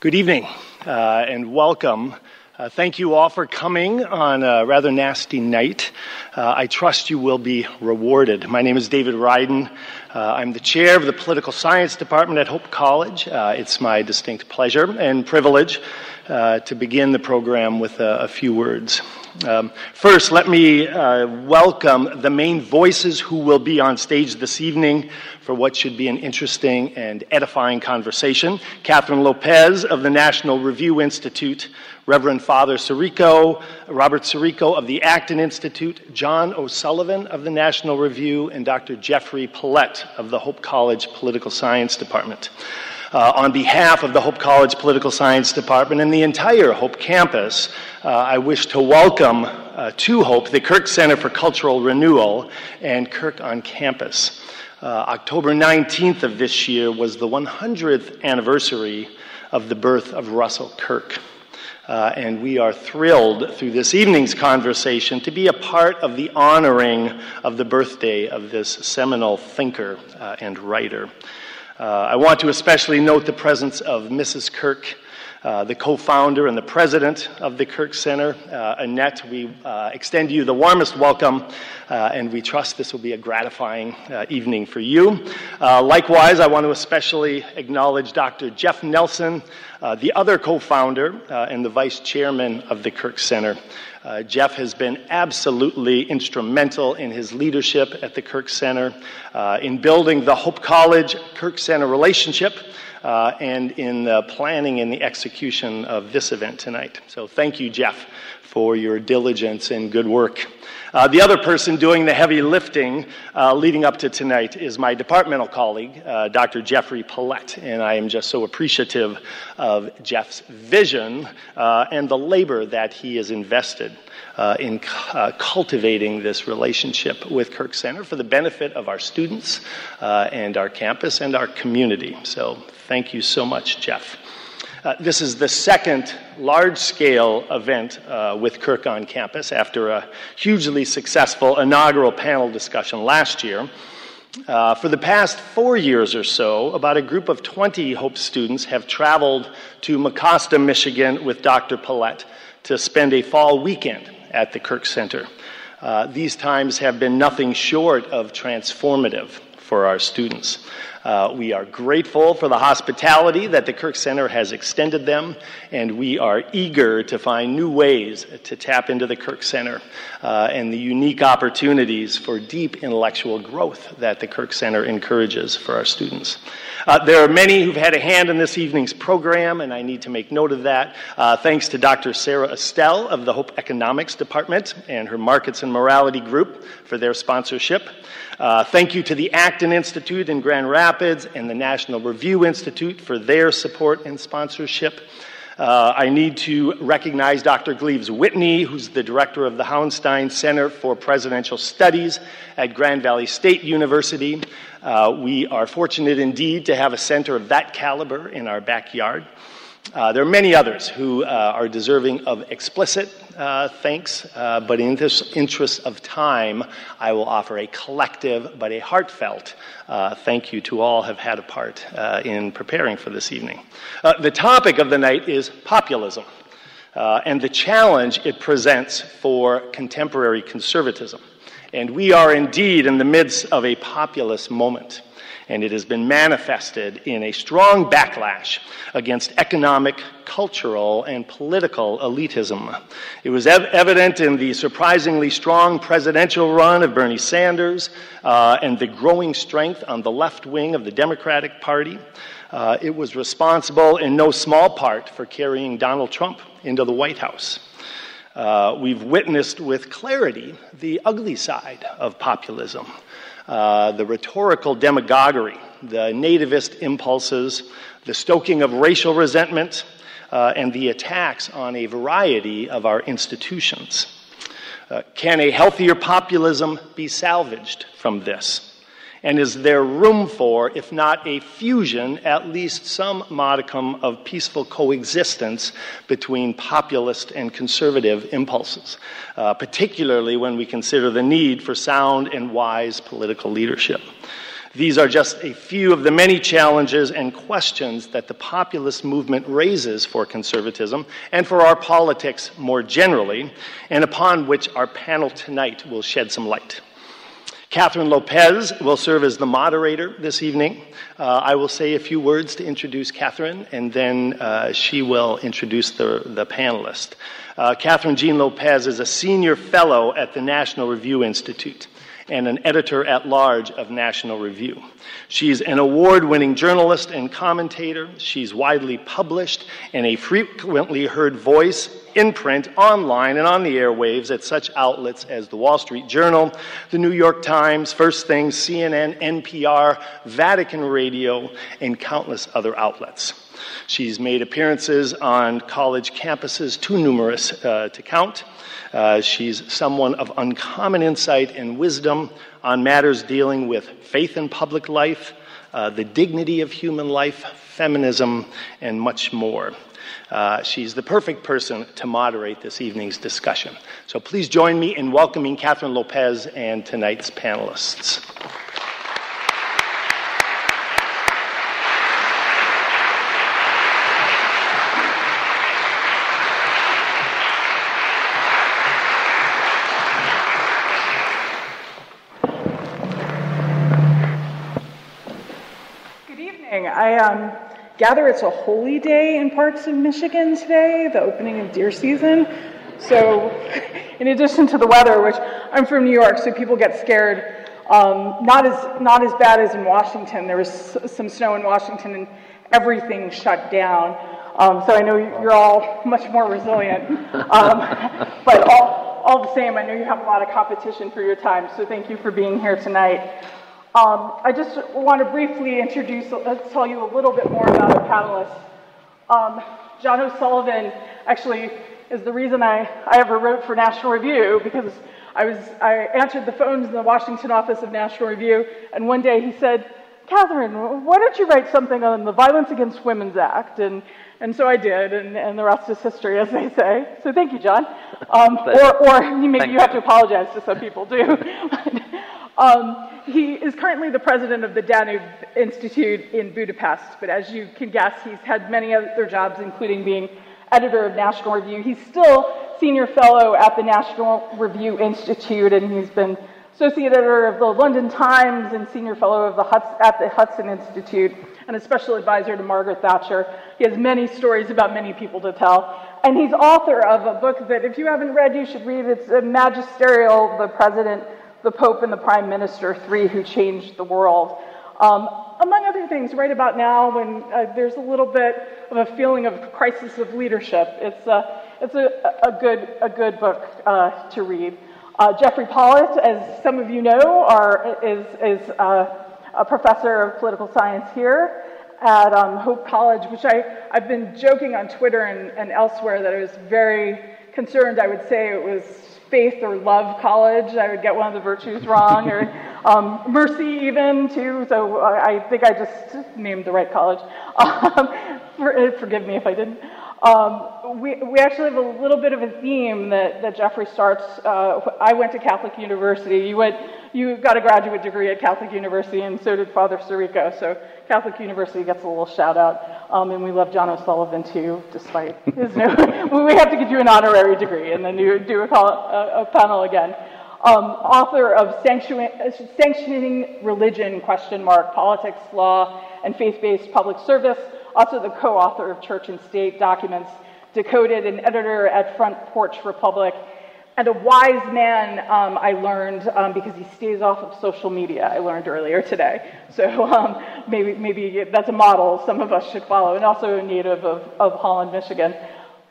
Good evening uh, and welcome. Uh, thank you all for coming on a rather nasty night. Uh, I trust you will be rewarded. My name is David Ryden. Uh, I'm the chair of the Political Science Department at Hope College. Uh, it's my distinct pleasure and privilege uh, to begin the program with a, a few words. Um, first, let me uh, welcome the main voices who will be on stage this evening for what should be an interesting and edifying conversation. Kathryn Lopez of the National Review Institute, Reverend Father Sirico, Robert Sirico of the Acton Institute, John O'Sullivan of the National Review, and Dr. Jeffrey Polet of the Hope College Political Science Department. Uh, on behalf of the Hope College Political Science Department and the entire Hope campus, uh, I wish to welcome uh, to Hope the Kirk Center for Cultural Renewal and Kirk on Campus. Uh, October 19th of this year was the 100th anniversary of the birth of Russell Kirk. Uh, and we are thrilled through this evening's conversation to be a part of the honoring of the birthday of this seminal thinker uh, and writer. Uh, I want to especially note the presence of Mrs. Kirk, uh, the co founder and the president of the Kirk Center. Uh, Annette, we uh, extend you the warmest welcome, and we trust this will be a gratifying evening for you. likewise, I want to especially acknowledge Dr. Jeff Nelson, the other co founder and the vice chairman of the Kirk Center. Uh, Jeff has been absolutely instrumental in his leadership at the Kirk Center, uh, in building the Hope College Kirk Center relationship, uh, and in the planning and the execution of this event tonight. So thank you, Jeff, for your diligence and good work. Uh, the other person doing the heavy lifting uh, leading up to tonight is my departmental colleague, uh, Dr. Jeffrey Polet, and I am just so appreciative of Jeff's vision uh, and the labor that he has invested uh, in uh, cultivating this relationship with Kirk Center for the benefit of our students and our campus and our community. So thank you so much, Jeff. Uh, this is the second large scale event uh, with Kirk on campus after a hugely successful inaugural panel discussion last year. Uh, for the past four years or so, about a group of 20 Hope students have traveled to Mecosta, Michigan with Dr. Polet to spend a fall weekend at the Kirk Center. Uh, these times have been nothing short of transformative for our students. Uh, we are grateful for the hospitality that the Kirk Center has extended them, and we are eager to find new ways to tap into the Kirk Center uh, and the unique opportunities for deep intellectual growth that the Kirk Center encourages for our students. Uh, there are many who've had a hand in this evening's program, and I need to make note of that. Uh, thanks to Dr. Sarah Estelle of the Hope Economics Department and her Markets and Morality Group for their sponsorship. Uh, thank you to the Acton Institute in Grand Rapids and the National Review Institute for their support and sponsorship. Uh, I need to recognize Dr. Gleaves Whitney, who's the director of the Hauenstein Center for Presidential Studies at Grand Valley State University. Uh, we are fortunate indeed to have a center of that caliber in our backyard. Uh, there are many others who uh, are deserving of explicit uh, thanks, uh, but in this interest of time, I will offer a collective but a heartfelt uh, thank you to all who have had a part in preparing for this evening. the topic of the night is populism and the challenge it presents for contemporary conservatism. And we are indeed in the midst of a populist moment and it has been manifested in a strong backlash against economic, cultural, and political elitism. It was ev- evident in the surprisingly strong presidential run of Bernie Sanders uh, and the growing strength on the left wing of the Democratic Party. Uh, it was responsible in no small part for carrying Donald Trump into the White House. Uh, we've witnessed with clarity the ugly side of populism. Uh, the rhetorical demagoguery, the nativist impulses, the stoking of racial resentment, uh, and the attacks on a variety of our institutions. Uh, can a healthier populism be salvaged from this? And is there room for, if not a fusion, at least some modicum of peaceful coexistence between populist and conservative impulses, uh, particularly when we consider the need for sound and wise political leadership? These are just a few of the many challenges and questions that the populist movement raises for conservatism and for our politics more generally, and upon which our panel tonight will shed some light. Kathryn Lopez will serve as the moderator this evening. Uh, I will say a few words to introduce Kathryn, and then uh, she will introduce the, the panelists. Uh, Kathryn Jean Lopez is a senior fellow at the National Review Institute and an editor at large of National Review. She's an award winning journalist and commentator. She's widely published and a frequently heard voice in print, online, and on the airwaves at such outlets as the Wall Street Journal, the New York Times, First Things, CNN, NPR, Vatican Radio, and countless other outlets. She's made appearances on college campuses, too numerous uh, to count. Uh, she's someone of uncommon insight and wisdom on matters dealing with faith in public life, uh, the dignity of human life, feminism, and much more. Uh, she's the perfect person to moderate this evening's discussion. So please join me in welcoming Kathryn Lopez and tonight's panelists. I um, gather it's a holy day in parts of Michigan today, the opening of deer season. So, in addition to the weather, which I'm from New York, so people get scared. Um, not as not as bad as in Washington. There was some snow in Washington, and everything shut down. Um, so I know you're all much more resilient. Um, but all, all the same, I know you have a lot of competition for your time. So thank you for being here tonight. Um, I just want to briefly introduce, uh, tell you a little bit more about our panelists. Um, John O'Sullivan actually is the reason I, I ever wrote for National Review because I was I answered the phones in the Washington office of National Review, and one day he said, Kathryn, why don't you write something on the Violence Against Women's Act? And, and so I did, and, and the rest is history, as they say. So thank you, John. Um, or, or maybe you have to apologize to some people, too. Um, he is currently the president of the Danube Institute in Budapest, but as you can guess, he's had many other jobs, including being editor of National Review. He's still senior fellow at the National Review Institute, and he's been associate editor of the London Times and senior fellow of the at the Hudson Institute, and a special advisor to Margaret Thatcher. He has many stories about many people to tell. And he's author of a book that, if you haven't read, you should read. It's a magisterial, The President the Pope and the Prime Minister, three who changed the world. Um, among other things, right about now, when uh, there's a little bit of a feeling of crisis of leadership, it's, uh, it's a, a, good, a good book uh, to read. Uh, Jeffrey Polet, as some of you know, are, is, is uh, a professor of political science here at um, Hope College, which I, I've been joking on Twitter and, and elsewhere that I was very concerned. I would say it was faith or love college. I would get one of the virtues wrong, or um, mercy even too. So uh, I think I just named the right college. Um, for, uh, forgive me if I didn't. Um, we, we actually have a little bit of a theme that, that Jeffrey starts. Uh, I went to Catholic University. You went, you got a graduate degree at Catholic University, and so did Father Sirico. So Catholic University gets a little shout out, um, and we love John O'Sullivan too, despite his no. we have to give you an honorary degree, and then you do a, call, a, a panel again. Um, author of Sanctioning Religion, question mark, Politics, Law, and Faith-Based Public Service, also the co-author of Church and State Documents, Decoded, and editor at Front Porch Republic, and a wise man, um, I learned, um, because he stays off of social media, I learned earlier today. So um, maybe, maybe that's a model some of us should follow, and also a native of, of Holland, Michigan.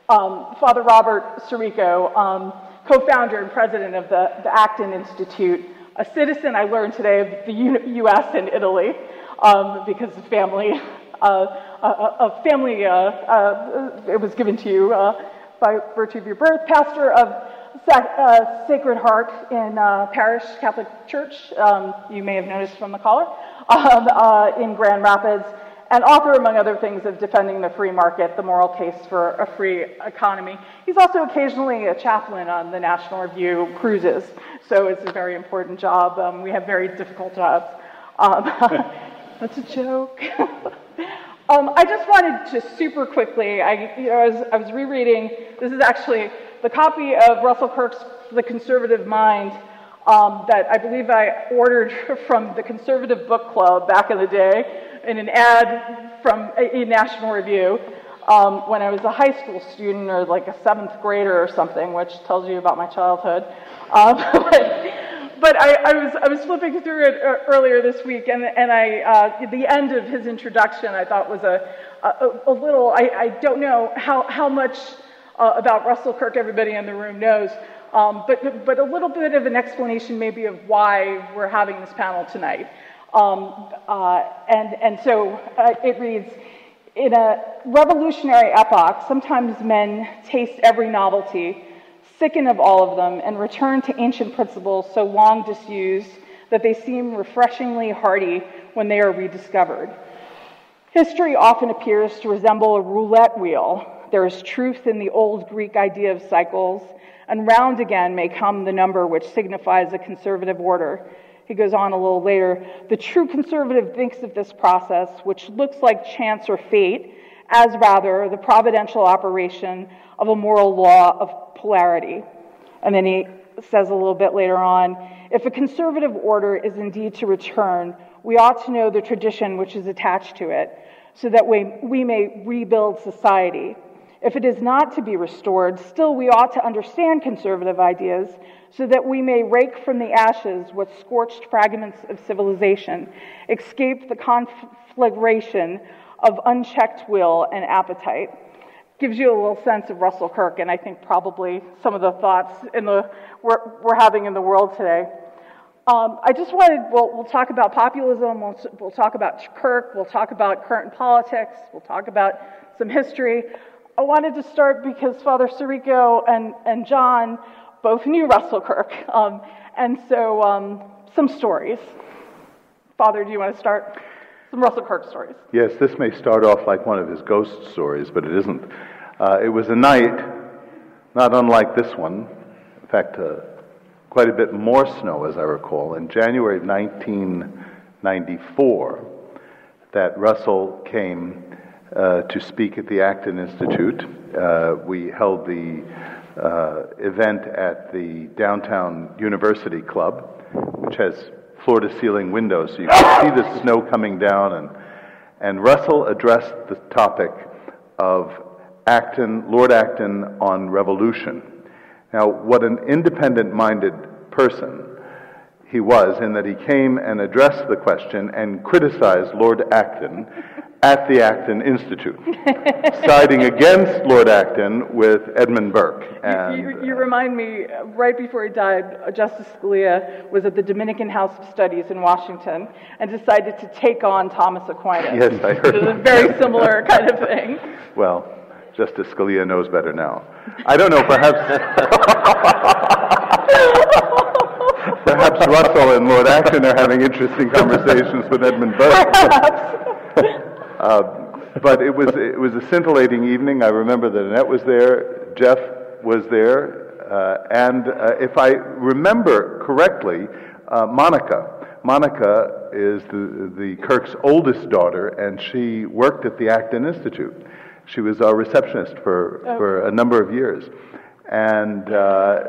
Um, Father Robert Sirico, um, co founder and president of the, the Acton Institute, a citizen I learned today of the U- US and Italy, um, because of family. Uh, family, uh, uh, it was given to you uh, by virtue of your birth, pastor of uh, Sacred Heart in uh, Parish Catholic Church, um, you may have noticed from the collar, um, uh, in Grand Rapids, and author, among other things, of Defending the Free Market, the Moral Case for a Free Economy. He's also occasionally a chaplain on the National Review cruises, so it's a very important job. Um, we have very difficult jobs. Um, that's a joke. um, I just wanted to super quickly, I, you know, I, was, I was rereading, this is actually the copy of Russell Kirk's The Conservative Mind um, that I believe I ordered from the Conservative Book Club back in the day in an ad from a, a National Review um, when I was a high school student or like a seventh grader or something, which tells you about my childhood. Um, but, I, I, was, I was flipping through it uh, earlier this week, and, and I, uh, the end of his introduction I thought was a, a, a little, I, I, don't know how, how much uh, about Russell Kirk everybody in the room knows, um, but, but a little bit of an explanation maybe of why we're having this panel tonight. Um, uh, and, and so uh, it reads, in a revolutionary epoch, sometimes men taste every novelty, sicken of all of them, and return to ancient principles so long disused that they seem refreshingly hardy when they are rediscovered. History often appears to resemble a roulette wheel. There is truth in the old Greek idea of cycles, and round again may come the number which signifies a conservative order. He goes on a little later. The true conservative thinks of this process, which looks like chance or fate, as rather the providential operation of a moral law of polarity. And then he says a little bit later on if a conservative order is indeed to return, we ought to know the tradition which is attached to it, so that we, we may rebuild society. If it is not to be restored, still we ought to understand conservative ideas so that we may rake from the ashes what scorched fragments of civilization, escape the conflagration of unchecked will and appetite. Gives you a little sense of Russell Kirk, and I think probably some of the thoughts in the, we're, we're having in the world today. Um, I just wanted, we'll, we'll, talk about populism, we'll, we'll talk about Kirk, we'll talk about current politics, we'll talk about some history. I wanted to start because Father Sirico and, and John both knew Russell Kirk. Um, and so, um, some stories. Father, do you want to start? Some Russell Kirk stories. Yes, this may start off like one of his ghost stories, but it isn't. Uh, it was a night not unlike this one. In fact, uh, quite a bit more snow, as I recall, in January of 1994, that Russell came uh, to speak at the Acton Institute. Uh, we held the uh, event at the Downtown University Club, which has floor to ceiling windows, so you can see the snow coming down. And, and Russell addressed the topic of Acton, Lord Acton on revolution. Now, what an independent minded person he was, in that he came and addressed the question and criticized Lord Acton at the Acton Institute, siding against Lord Acton with Edmund Burke. And, you, you, you, remind me, right before he died, Justice Scalia was at the Dominican House of Studies in Washington and decided to take on Thomas Aquinas. Yes, I heard. It was a very similar kind of thing. Well, Justice Scalia knows better now. I don't know, perhaps. perhaps Russell and Lord Acton are having interesting conversations with Edmund Burke. Uh, but it was it was a scintillating evening. I remember that Annette was there, Jeff was there, uh, and uh, if I remember correctly, uh, Monica. Monica is the, the Kirk's oldest daughter, and she worked at the Acton Institute. She was our receptionist for, oh. for a number of years. And uh,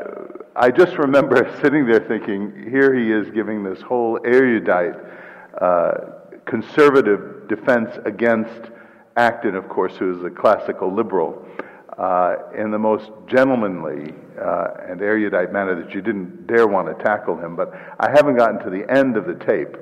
I just remember sitting there thinking, here he is giving this whole erudite, uh, conservative defense against Acton, of course, who is a classical liberal, uh, in the most gentlemanly uh, and erudite manner that you didn't dare want to tackle him. But I haven't gotten to the end of the tape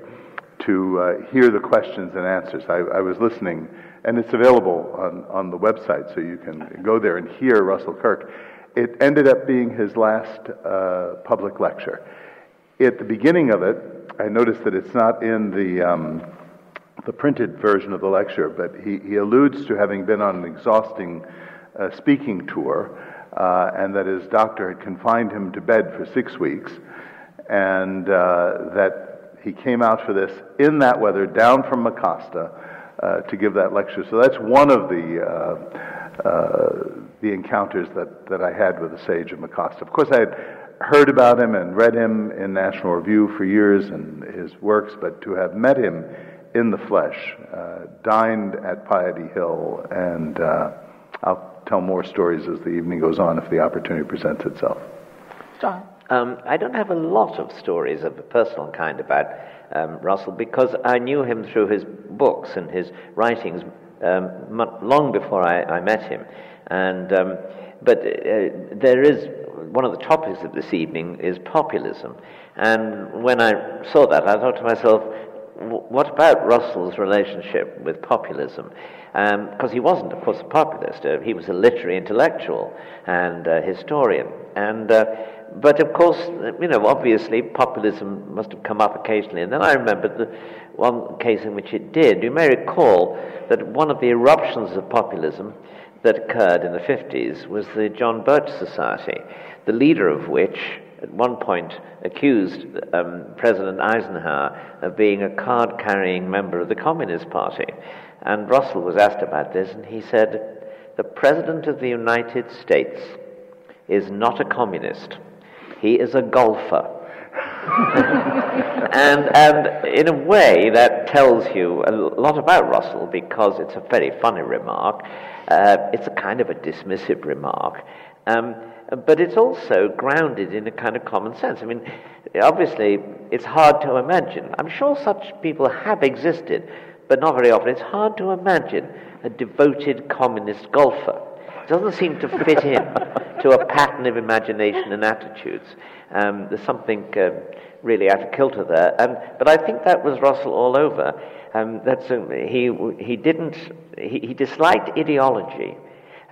to uh, hear the questions and answers. I, I, was listening, and it's available on, on the website, so you can go there and hear Russell Kirk. It ended up being his last uh, public lecture. At the beginning of it, I noticed that it's not in the. Um, the printed version of the lecture, but he, he alludes to having been on an exhausting uh, speaking tour uh, and that his doctor had confined him to bed for six weeks and uh, that he came out for this in that weather down from Mecosta uh, to give that lecture. So that's one of the uh, uh, the encounters that, that I had with the sage of Mecosta. Of course, I had heard about him and read him in National Review for years and his works, but to have met him in the flesh, uh, dined at Piety Hill, and uh, I'll tell more stories as the evening goes on if the opportunity presents itself. John. Um, I don't have a lot of stories of a personal kind about um, Russell because I knew him through his books and his writings um, long before I, I, met him. And, um, but uh, there is one of the topics of this evening is populism. And when I saw that, I thought to myself, what about Russell's relationship with populism? Because um, he wasn't, of course, a populist. Uh, he was a literary intellectual and a historian. And, uh, but of course, you know, obviously populism must have come up occasionally. And then I remembered the one case in which it did. You may recall that one of the eruptions of populism that occurred in the 50s was the John Birch Society, the leader of which at one point accused um, President Eisenhower of being a card carrying member of the Communist Party. And Russell was asked about this, and he said, The President of the United States is not a communist, he is a golfer. and, and in a way, that tells you a lot about Russell because it's a very funny remark. Uh, it's a kind of a dismissive remark. Um, but it's also grounded in a kind of common sense. I mean, obviously, it's hard to imagine. I'm sure such people have existed, but not very often. It's hard to imagine a devoted communist golfer. Doesn't seem to fit in to a pattern of imagination and attitudes. Um, there's something uh, really out of kilter there. Um, but I think that was Russell all over. Um, that's, um, he, he didn't, he, he disliked ideology.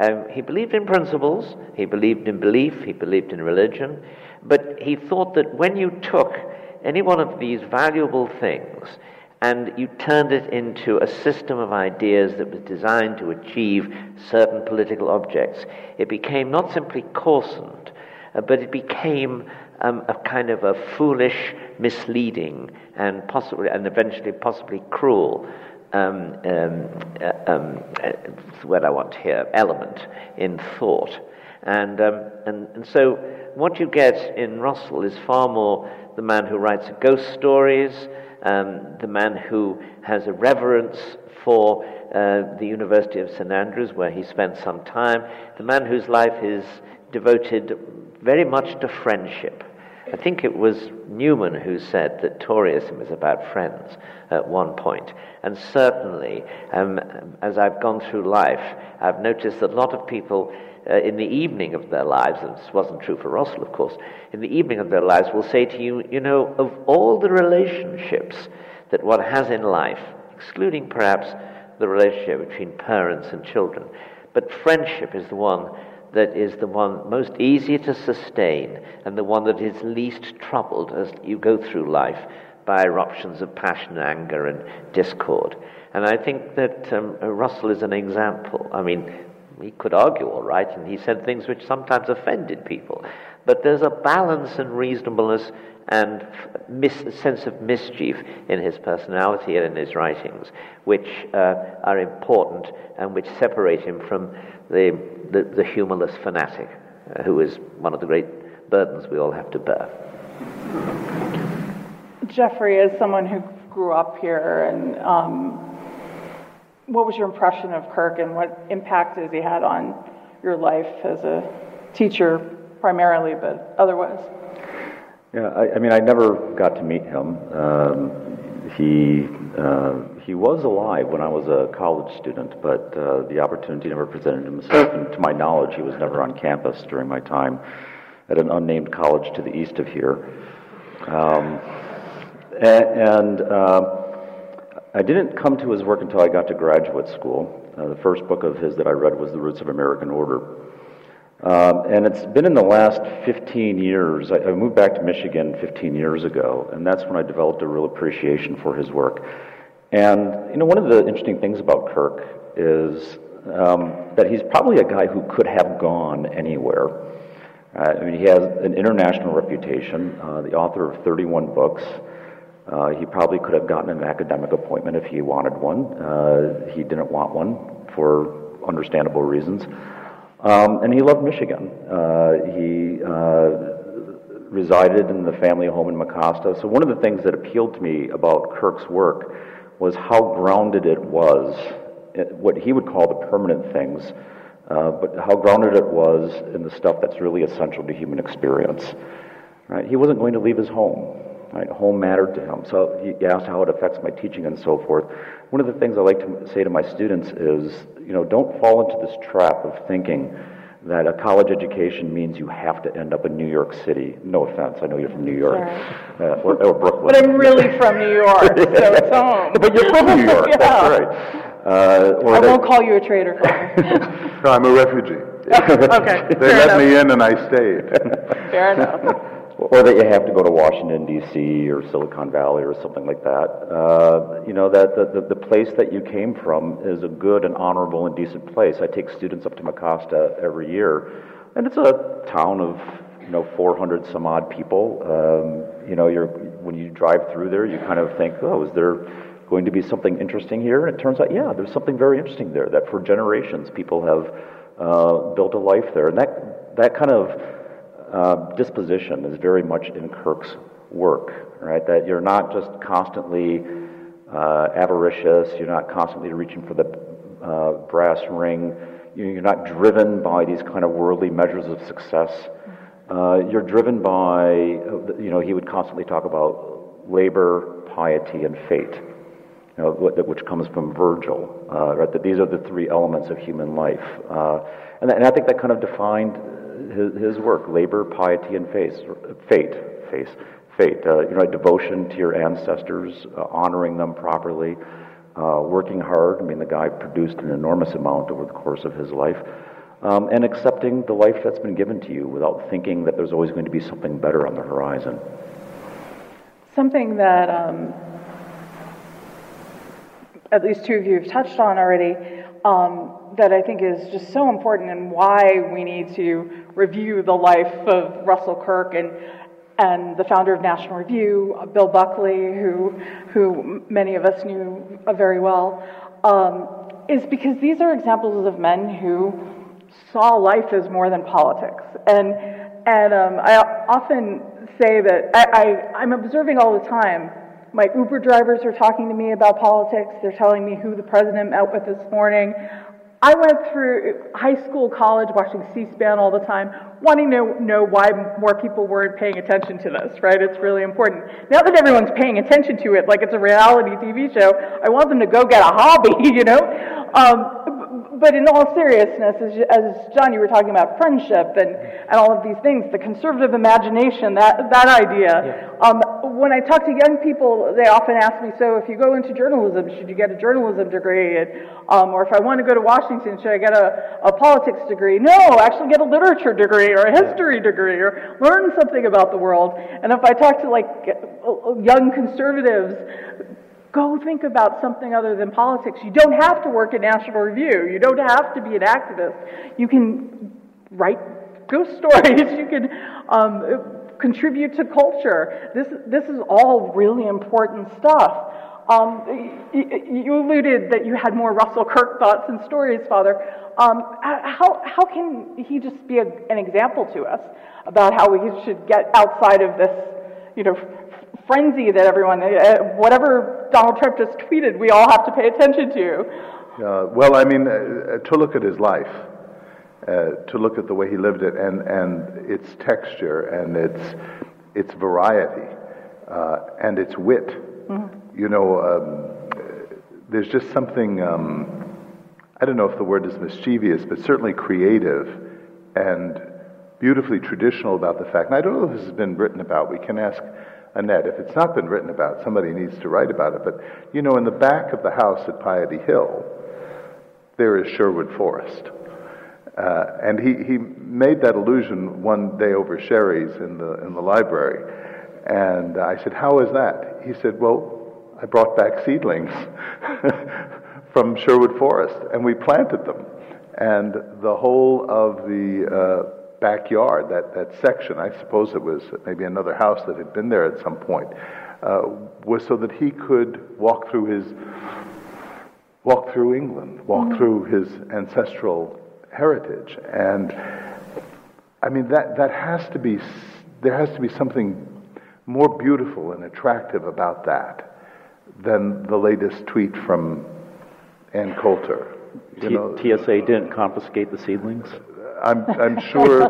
Um, he believed in principles, he believed in belief, he believed in religion, but he thought that when you took any one of these valuable things and you turned it into a system of ideas that was designed to achieve certain political objects, it became not simply coarsened, uh, but it became um, a kind of a foolish, misleading, and possibly, and eventually possibly cruel um, um, uh, um, uh, what I want here, element in thought. And, um, and, and so what you get in Russell is far more the man who writes ghost stories, um, the man who has a reverence for uh, the University of St. Andrews, where he spent some time, the man whose life is devoted very much to friendship. I think it was Newman who said that Toryism is about friends at one point. And certainly, um, as I've gone through life, I've noticed that a lot of people uh, in the evening of their lives, and this wasn't true for Russell, of course, in the evening of their lives will say to you, you know, of all the relationships that one has in life, excluding perhaps the relationship between parents and children, but friendship is the one that is the one most easy to sustain and the one that is least troubled as you go through life by eruptions of passion, anger, and discord. And I think that um, Russell is an example. I mean, he could argue all right, and he said things which sometimes offended people. But there's a balance and reasonableness and mis- sense of mischief in his personality and in his writings, which uh, are important and which separate him from the, the, the humorless fanatic, uh, who is one of the great burdens we all have to bear. Jeffrey, as someone who grew up here, and um, what was your impression of Kirk, and what impact has he had on your life as a teacher, primarily, but otherwise? Yeah, I, I mean, I never got to meet him. Um, he uh, he was alive when I was a college student, but uh, the opportunity never presented himself. And to my knowledge, he was never on campus during my time at an unnamed college to the east of here. Um, and, uh, I didn't come to his work until I got to graduate school. Uh, the first book of his that I read was The Roots of American Order. Um, and it's been in the last 15 years. I, I, moved back to Michigan 15 years ago, and that's when I developed a real appreciation for his work. And, you know, one of the interesting things about Kirk is um, that he's probably a guy who could have gone anywhere. Uh, I mean, he has an international reputation, uh, the author of 31 books. Uh, he probably could have gotten an academic appointment if he wanted one. Uh, he didn't want one for understandable reasons. Um, and he loved Michigan. Uh, he uh, resided in the family home in Mecosta. So one of the things that appealed to me about Kirk's work was how grounded it was, eh, what he would call the permanent things, uh, but how grounded it was in the stuff that's really essential to human experience. Right? He wasn't going to leave his home. Right? Home mattered to him. So he asked how it affects my teaching and so forth. One of the things I like to say to my students is, you know, don't fall into this trap of thinking that a college education means you have to end up in New York City. No offense, I know you're from New York uh, or, or, Brooklyn. But I'm really from New York, so it's home. but you're from New York, yeah. that's right. Uh, I won't call you a traitor. no, I'm a refugee. okay. They let me in and I stayed. Fair enough. Or that you have to go to Washington, D.C. or Silicon Valley or something like that. Uh, you know, that the, the, place that you came from is a good and honorable and decent place. I take students up to Mecosta every year, and it's a town of, you know, 400 some odd people. Um, you know, you're, when you drive through there, you kind of think, oh, is there going to be something interesting here? And it turns out, yeah, there's something very interesting there, that for generations people have uh, built a life there. And that, that kind of uh, disposition is very much in Kirk's work, right? That you're not just constantly uh, avaricious, you're not constantly reaching for the uh, brass ring, you're not driven by these kind of worldly measures of success. Uh, you're driven by, you know, he would constantly talk about labor, piety, and fate, you know, which comes from Virgil, uh, right? That these are the three elements of human life. Uh, and, and I think that kind of defined his, his work, labor, piety, and faith, fate, face, fate. Uh, you know, devotion to your ancestors, uh, honoring them properly, uh, working hard. I mean, the guy produced an enormous amount over the course of his life. Um, and accepting the life that's been given to you without thinking that there's always going to be something better on the horizon. Something that um, at least two of you have touched on already um, that I think is just so important and why we need to review the life of Russell Kirk and and the founder of National Review, Bill Buckley, who who many of us knew very well, um, is because these are examples of men who saw life as more than politics. And and um, I often say that I, I, I'm observing all the time my Uber drivers are talking to me about politics. They're telling me who the president met with this morning. I went through high school, college, watching C-SPAN all the time, wanting to know why more people weren't paying attention to this, right? It's really important. Now that everyone's paying attention to it, like it's a reality TV show, I want them to go get a hobby, you know? Um, but in all seriousness, as, as, John, you were talking about friendship and, and all of these things, the conservative imagination, that, that idea, yeah. um, when I talk to young people, they often ask me, so if you go into journalism, should you get a journalism degree? And, um, or if I want to go to Washington, should I get a, a politics degree? No, actually get a literature degree or a history degree or learn something about the world. And if I talk to like young conservatives, go think about something other than politics. You don't have to work at National Review. You don't have to be an activist. You can write ghost stories. You can um, contribute to culture. This, this is all really important stuff. Um, you, alluded that you had more Russell Kirk thoughts and stories, Father. Um, how, how can he just be a, an example to us about how we should get outside of this, you know, frenzy that everyone, uh, whatever Donald Trump just tweeted, we all have to pay attention to? Uh, well, I mean, uh, to look at his life, uh, to look at the way he lived it and, and its texture and its, its variety uh, and its wit. Mm-hmm. You know, um, there's just something, um, I don't know if the word is mischievous, but certainly creative and beautifully traditional about the fact. And I don't know if this has been written about. We can ask Annette. If it's not been written about, somebody needs to write about it. But, you know, in the back of the house at Piety Hill, there is Sherwood Forest. Uh, and he, he made that allusion one day over Sherry's in the, in the library. And I said, How is that? He said, Well, I brought back seedlings from Sherwood Forest, and we planted them. And the whole of the uh, backyard, that, that section, I suppose it was maybe another house that had been there at some point, uh, was so that he could walk through his walk through England, walk mm-hmm. through his ancestral heritage. And I mean, that, that has to be there has to be something more beautiful and attractive about that than the latest tweet from Ann Coulter. You T- know, TSA didn't confiscate the seedlings? I'm, I'm sure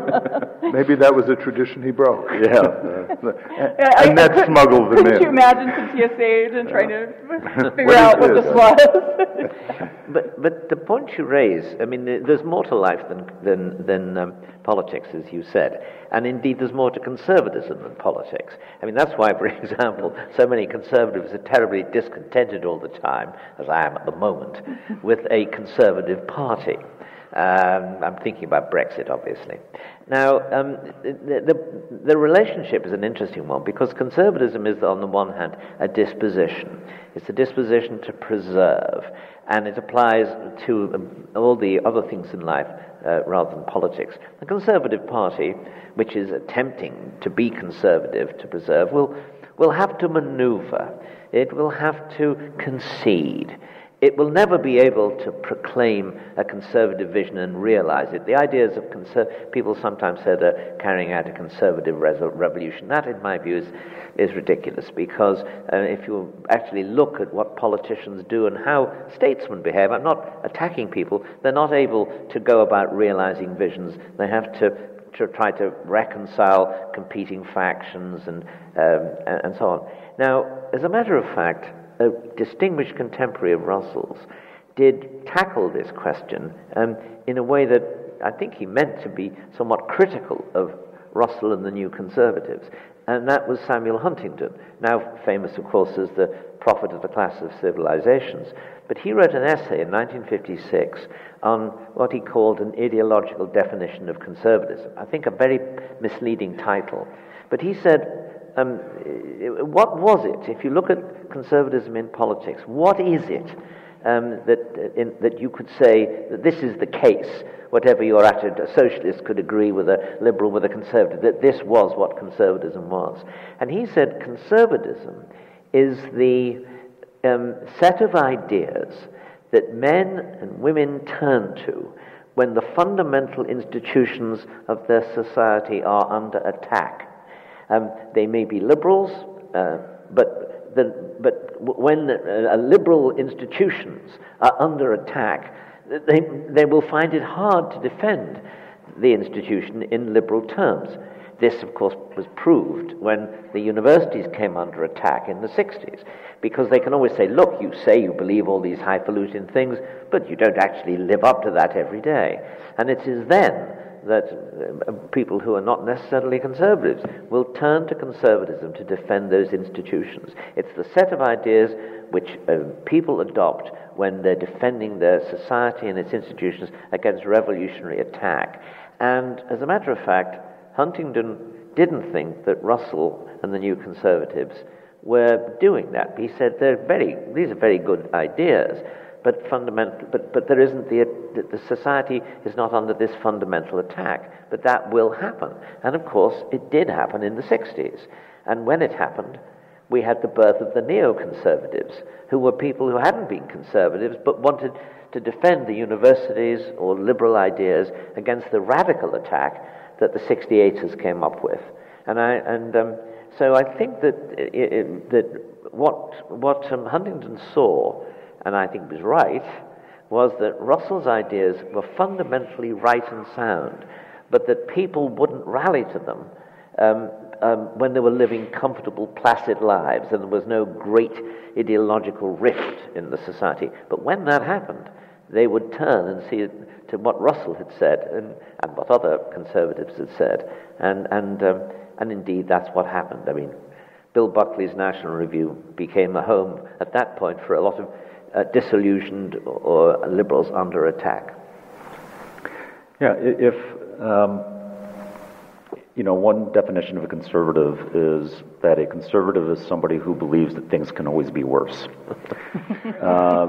maybe that was a tradition he broke. Yeah. and that smuggled them in. Could you imagine some TSA agent trying to figure out what this was? but, but the point you raise, I mean, there's more to life than, than, than um, politics, as you said. And indeed, there's more to conservatism than politics. I mean, that's why, for example, so many conservatives are terribly discontented all the time, as I am at the moment, with a conservative party. Um, I'm thinking about Brexit, obviously. Now, um, the, the, the, relationship is an interesting one because conservatism is, on the one hand, a disposition. It's a disposition to preserve, and it applies to um, all the other things in life uh, rather than politics. The Conservative Party, which is attempting to be conservative, to preserve, will, will have to maneuver. It will have to concede it will never be able to proclaim a conservative vision and realize it. The ideas of conser- people sometimes say they're carrying out a conservative revolution. That, in my view, is, is ridiculous because uh, if you actually look at what politicians do and how statesmen behave, I'm not attacking people, they're not able to go about realizing visions. They have to to try to reconcile competing factions and, um, and so on. Now, as a matter of fact, a distinguished contemporary of Russell's, did tackle this question um, in a way that I think he meant to be somewhat critical of Russell and the New Conservatives, and that was Samuel Huntington, now famous, of course, as the prophet of the clash of civilizations. But he wrote an essay in 1956 on what he called an ideological definition of conservatism. I think a very misleading title. But he said um, what was it? If you look at conservatism in politics, what is it um, that, in, that you could say that this is the case, whatever your attitude, a socialist could agree with a liberal, with a conservative, that this was what conservatism was? And he said conservatism is the um, set of ideas that men and women turn to when the fundamental institutions of their society are under attack. Um, they may be liberals, uh, but, the, but when uh, liberal institutions are under attack, they, they will find it hard to defend the institution in liberal terms. This, of course, was proved when the universities came under attack in the 60s, because they can always say, look, you say you believe all these highfalutin things, but you don't actually live up to that every day. And it is then that uh, people who are not necessarily conservatives will turn to conservatism to defend those institutions. It's the set of ideas which uh, people adopt when they're defending their society and its institutions against revolutionary attack. And as a matter of fact, Huntington didn't think that Russell and the new conservatives were doing that. He said they're very, these are very good ideas, but fundamental, but, but there isn't the, the society is not under this fundamental attack. But that will happen. And of course, it did happen in the 60s. And when it happened, we had the birth of the neoconservatives, who were people who hadn't been conservatives but wanted to defend the universities or liberal ideas against the radical attack that the 68ers came up with. And, I, and um, so I think that, it, it, that what, what um, Huntington saw and I think was right, was that Russell's ideas were fundamentally right and sound, but that people wouldn't rally to them um, um, when they were living comfortable, placid lives, and there was no great ideological rift in the society. But when that happened, they would turn and see to what Russell had said and, and what other conservatives had said. And, and, um, and indeed, that's what happened. I mean, Bill Buckley's National Review became a home at that point for a lot of uh, disillusioned or liberals under attack. Yeah, if um, you know, one definition of a conservative is that a conservative is somebody who believes that things can always be worse. uh,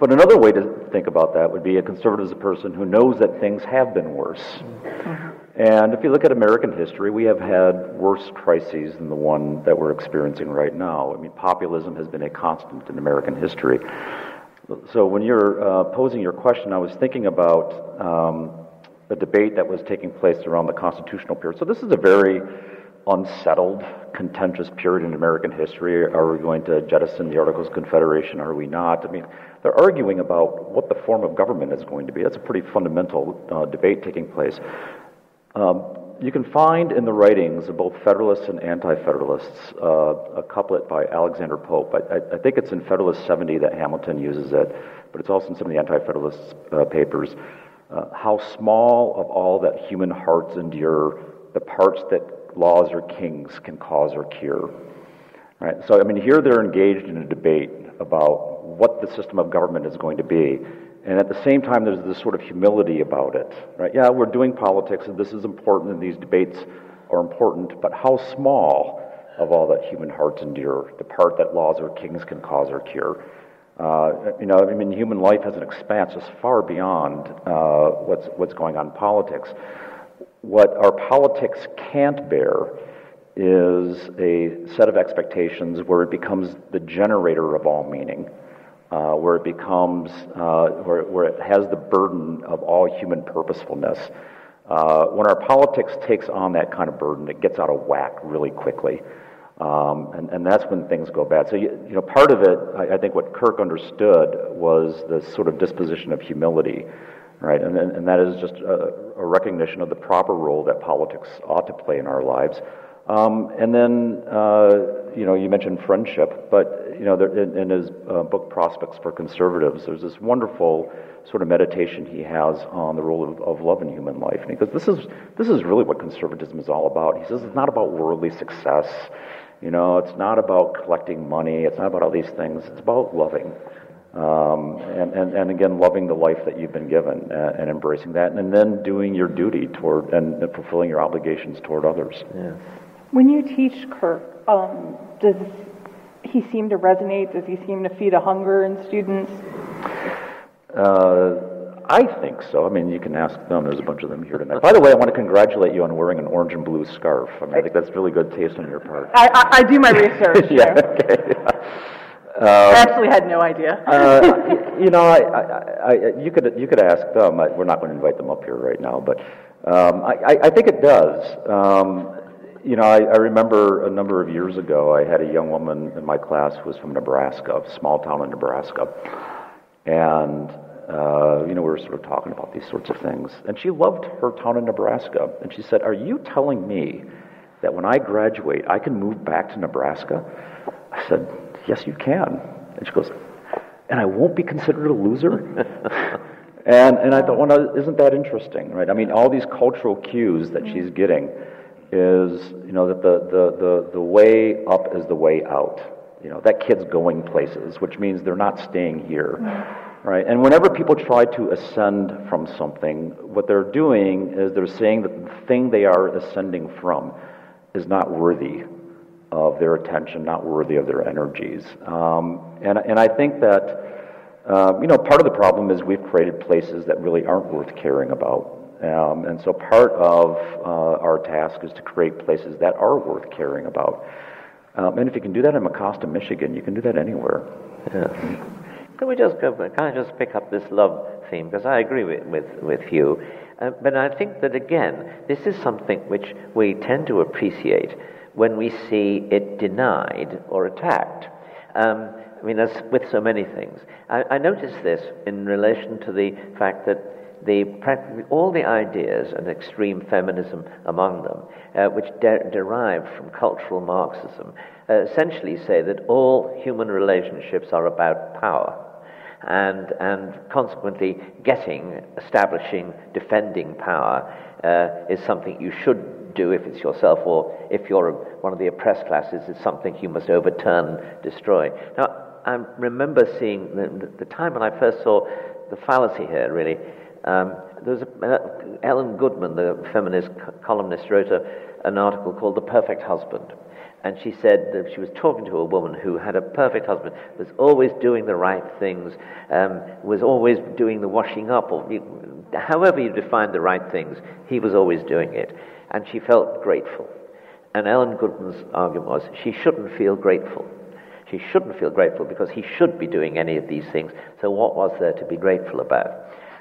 but another way to think about that would be a conservative is a person who knows that things have been worse. Mm-hmm. And if you look at American history, we have had worse crises than the one that we're experiencing right now. I mean, populism has been a constant in American history. So when you're uh, posing your question, I was thinking about um, a debate that was taking place around the constitutional period. So this is a very unsettled, contentious period in American history. Are we going to jettison the Articles of Confederation? Are we not? I mean, they're arguing about what the form of government is going to be. That's a pretty fundamental uh, debate taking place. Um, you can find in the writings of both Federalists and Anti Federalists uh, a couplet by Alexander Pope. I, I, think it's in Federalist 70 that Hamilton uses it, but it's also in some of the Anti Federalist uh, papers. Uh, how small of all that human hearts endure, the parts that laws or kings can cause or cure. Right? So, I mean, here they're engaged in a debate about what the system of government is going to be. And at the same time, there's this sort of humility about it. Right? Yeah, we're doing politics, and this is important, and these debates are important, but how small of all that human hearts endure, the part that laws or kings can cause or cure. Uh, you know, I mean, human life has an expanse just far beyond uh, what's, what's going on in politics. What our politics can't bear is a set of expectations where it becomes the generator of all meaning, uh, where it becomes, uh, where, where it has the burden of all human purposefulness. Uh, when our politics takes on that kind of burden, it gets out of whack really quickly. Um, and, and that's when things go bad. So, you, you know, part of it, I, I, think what Kirk understood was the sort of disposition of humility, right? And, and that is just a, a recognition of the proper role that politics ought to play in our lives. Um, and then, uh, you know, you mentioned friendship, but, you know, there, in, in, his uh, book, Prospects for Conservatives, there's this wonderful sort of meditation he has on the role of, of love in human life. And he goes, this is, this is really what conservatism is all about. He says it's not about worldly success. You know, it's not about collecting money. It's not about all these things. It's about loving. Um, and, and, and again, loving the life that you've been given and, uh, and embracing that, and then doing your duty toward and, fulfilling your obligations toward others. Yeah. When you teach Kirk, um, does he seem to resonate? Does he seem to feed a hunger in students? Uh, I think so. I mean, you can ask them. There's a bunch of them here tonight. By the way, I want to congratulate you on wearing an orange and blue scarf. I mean, I think that's really good taste on your part. I, I, I do my research. yeah, okay. Uh, I actually had no idea. uh, you know, I, you could you could ask them. We're not going to invite them up here right now, but um, I, I think it does. Um, you know, I, I remember a number of years ago, I had a young woman in my class who was from Nebraska, a small town in Nebraska, and uh, you know, we were sort of talking about these sorts of things. And she loved her town in Nebraska. And she said, Are you telling me that when I graduate, I can move back to Nebraska? I said, Yes, you can. And she goes, And I won't be considered a loser? and, and I thought, Well, isn't that interesting, right? I mean, all these cultural cues that she's getting is, you know, that the, the, the, the way up is the way out. You know, that kid's going places, which means they're not staying here. Right? And whenever people try to ascend from something, what they're doing is they're saying that the thing they are ascending from is not worthy of their attention, not worthy of their energies. Um, and, and I think that, uh, you know, part of the problem is we've created places that really aren't worth caring about. Um, and so part of uh, our task is to create places that are worth caring about. Um, and if you can do that in Mecosta, Michigan, you can do that anywhere. Yeah. Can we just go, can I just pick up this love theme? Because I agree with, with, with Hugh. Uh, but I think that, again, this is something which we tend to appreciate when we see it denied or attacked. Um, I mean, as with so many things. I, I notice this in relation to the fact that the, all the ideas and extreme feminism among them, uh, which de- derive from cultural Marxism, uh, essentially say that all human relationships are about power. And, and consequently, getting, establishing, defending power uh, is something you should do if it's yourself, or if you're one of the oppressed classes, it's something you must overturn, destroy. Now, I remember seeing the, the time when I first saw the fallacy here, really. Um, there was a, uh, Ellen Goodman, the feminist columnist, wrote a, an article called The Perfect Husband. And she said that she was talking to a woman who had a perfect husband, was always doing the right things, um, was always doing the washing up, or however you define the right things, he was always doing it. And she felt grateful. And Ellen Goodman's argument was she shouldn't feel grateful. She shouldn't feel grateful because he should be doing any of these things. So, what was there to be grateful about?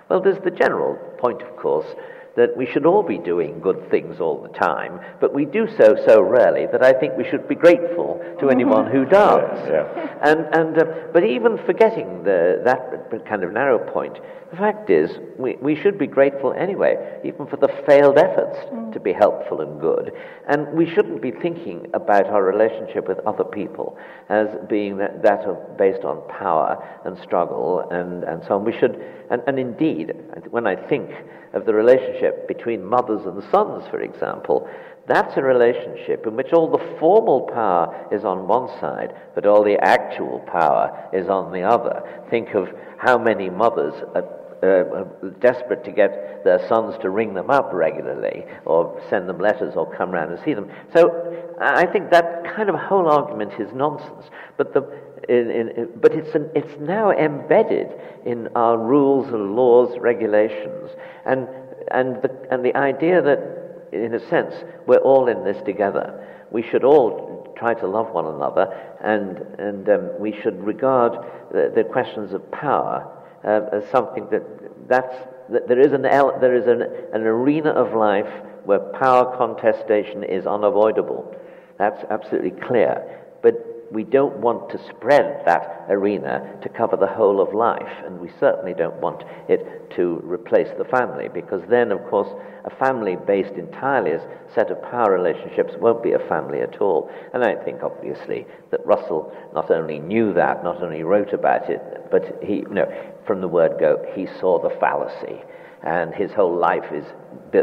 Well, there's the general point, of course, that we should all be doing good things all the time, but we do so so rarely that I think we should be grateful to anyone who does. Yeah, yeah. And, and, uh, but even forgetting the, that kind of narrow point, the fact is we, we should be grateful anyway, even for the failed efforts mm. to be helpful and good. And we shouldn't be thinking about our relationship with other people as being that, that of, based on power and struggle and, and so on. We should, and, and indeed, when I think of the relationship between mothers and sons, for example, that's a relationship in which all the formal power is on one side, but all the actual power is on the other. Think of how many mothers are uh, desperate to get their sons to ring them up regularly or send them letters or come round and see them. So I think that kind of whole argument is nonsense. But the in, in, but it's, an, it's now embedded in our rules and laws, regulations, and, and, the, and the idea that, in a sense, we're all in this together. We should all try to love one another, and, and um, we should regard the, the questions of power uh, as something that, that's, that there is, an, there is an, an arena of life where power contestation is unavoidable. That's absolutely clear. But we don't want to spread that arena to cover the whole of life, and we certainly don't want it to replace the family, because then, of course, a family based entirely as set of power relationships won't be a family at all. And I think, obviously, that Russell not only knew that, not only wrote about it, but he, know, from the word go, he saw the fallacy, and his whole life is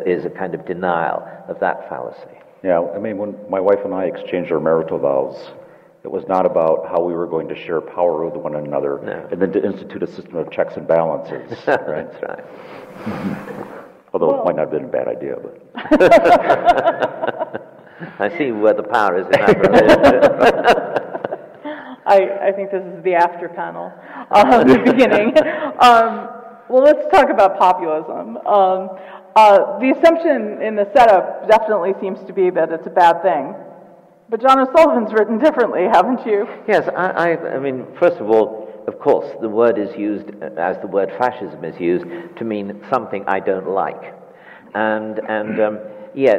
is a kind of denial of that fallacy. Yeah, I mean, when my wife and I exchanged our marital vows, it was not about how we were going to share power with one another No. and then to institute a system of checks and balances. right? That's right. Although it might not have been a bad idea, but I see where the power is in that relationship. I, I think this is the after panel, uh, the beginning. Um, well, let's talk about populism. Um, uh, the assumption in the setup definitely seems to be that it's a bad thing. But John O'Sullivan's written differently, haven't you? Yes, I, I, I mean, first of all, of course, the word is used, as the word fascism is used, to mean something I don't like. And, and um, yeah,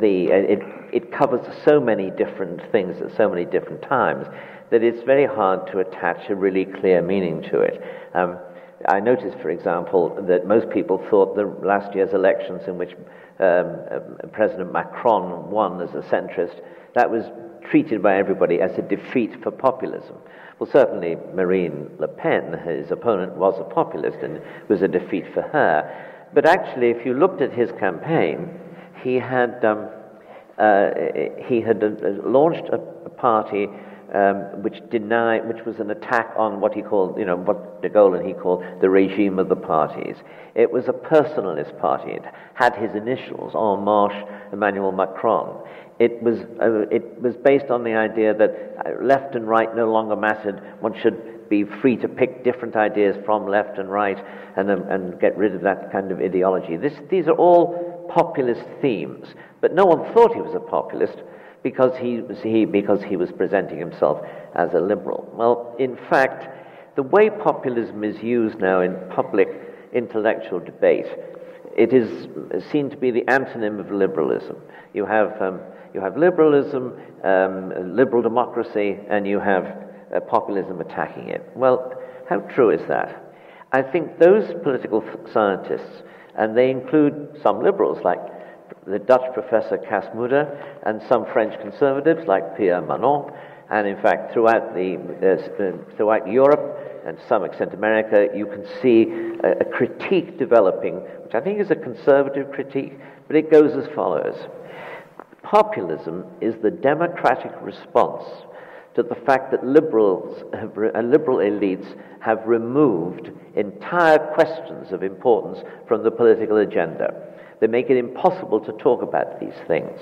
the, it, it covers so many different things at so many different times that it's very hard to attach a really clear meaning to it. Um, I noticed, for example, that most people thought the last year's elections in which um, uh, President Macron won as a centrist that was treated by everybody as a defeat for populism. Well, certainly Marine Le Pen, his opponent, was a populist and was a defeat for her. But actually, if you looked at his campaign, he had, um, uh, he had uh, launched a, a party um, which denied, which was an attack on what he called, you know, what de Gaulle and he called the regime of the parties. It was a personalist party. It had his initials, En Marche, Emmanuel Macron. It was, uh, it was based on the idea that uh, left and right no longer mattered. One should be free to pick different ideas from left and right and, um, and get rid of that kind of ideology. This, these are all populist themes, but no one thought he was a populist because he, was, he, because he was presenting himself as a liberal. Well, in fact, the way populism is used now in public intellectual debate, it is seen to be the antonym of liberalism. You have um, you have liberalism, um, liberal democracy, and you have uh, populism attacking it. Well, how true is that? I think those political scientists, and they include some liberals like the Dutch professor Cas and some French conservatives like Pierre Manent, and in fact throughout, the, uh, throughout Europe and to some extent America, you can see a, a critique developing, which I think is a conservative critique, but it goes as follows. Populism is the democratic response to the fact that liberals uh, liberal elites have removed entire questions of importance from the political agenda. They make it impossible to talk about these things.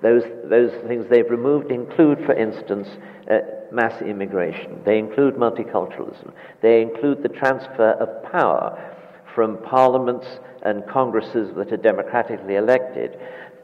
Those, those things they've removed include, for instance, uh, mass immigration. They include multiculturalism. They include the transfer of power from parliaments and congresses that are democratically elected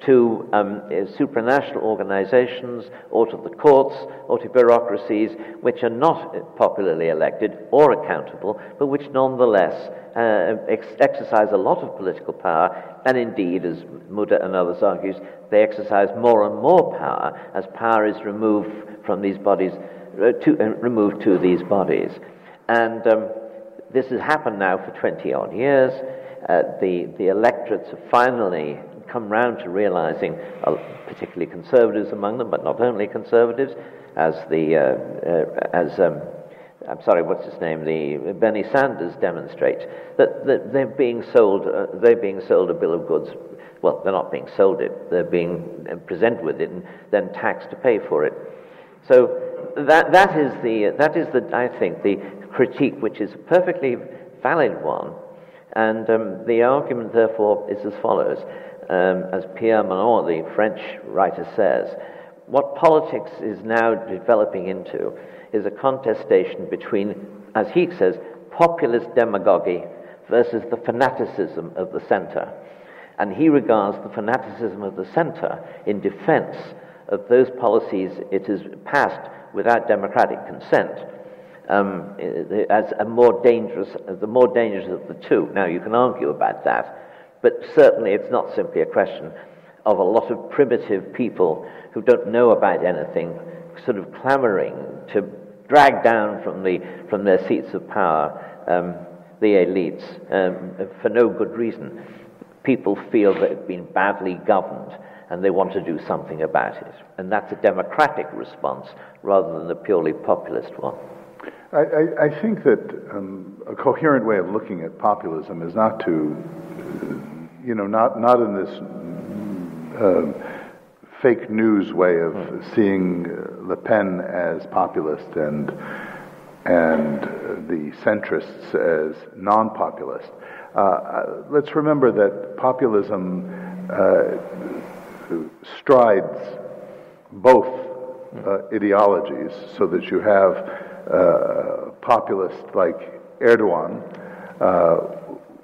to um, uh, supranational organizations or to the courts or to bureaucracies which are not popularly elected or accountable, but which nonetheless uh, ex- exercise a lot of political power, and indeed, as Mudde and others argues, they exercise more and more power as power is removed from these bodies, uh, to, uh, removed to these bodies. And um, this has happened now for 20 odd years. Uh, the, the electorates have finally come round to realizing, uh, particularly conservatives among them, but not only conservatives, as the as um, I'm sorry, what's his name? The Bernie Sanders demonstrates that, that they're being sold uh, they're being sold a bill of goods. Well, they're not being sold it; they're being presented with it and then taxed to pay for it. So that that is the that is the I think the critique, which is a perfectly valid one. And um, the argument, therefore, is as follows um, as Pierre Manent, the French writer, says, what politics is now developing into is a contestation between, as he says, populist demagogy versus the fanaticism of the center. And he regards the fanaticism of the center in defense of those policies it has passed without democratic consent um, as a more dangerous, the more dangerous of the two. Now, you can argue about that, but certainly it's not simply a question of a lot of primitive people who don't know about anything sort of clamoring to drag down from, the, from their seats of power um, the elites um, for no good reason. People feel they've been badly governed and they want to do something about it. And that's a democratic response rather than the purely populist one. I, I, I think that um, a coherent way of looking at populism is not to you know, not, not in this uh, fake news way of seeing Le Pen as populist and, and the centrists as non populist. Uh, uh, let's remember that populism uh, strides both uh, ideologies so that you have uh, populists like Erdogan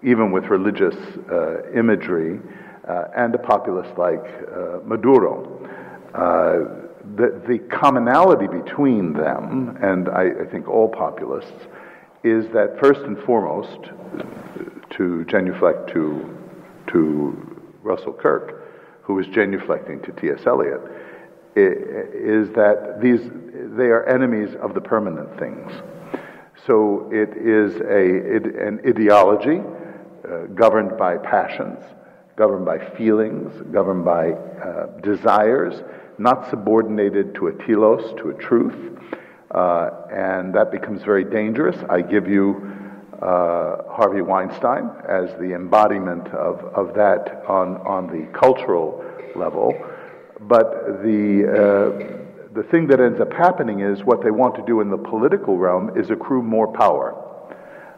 even with religious uh, imagery, uh, and a populist like uh, Maduro. Uh, the, the, commonality between them, and I, I, think all populists, is that first and foremost, to genuflect to, to Russell Kirk, who was genuflecting to T.S. Eliot, is that these, they are enemies of the permanent things. So it is a, it, an ideology uh, governed by passions, governed by feelings, governed by uh, desires, not subordinated to a telos, to a truth. Uh, and that becomes very dangerous. I give you uh, Harvey Weinstein as the embodiment of, of that on, on the cultural level. But the, uh, the thing that ends up happening is what they want to do in the political realm is accrue more power.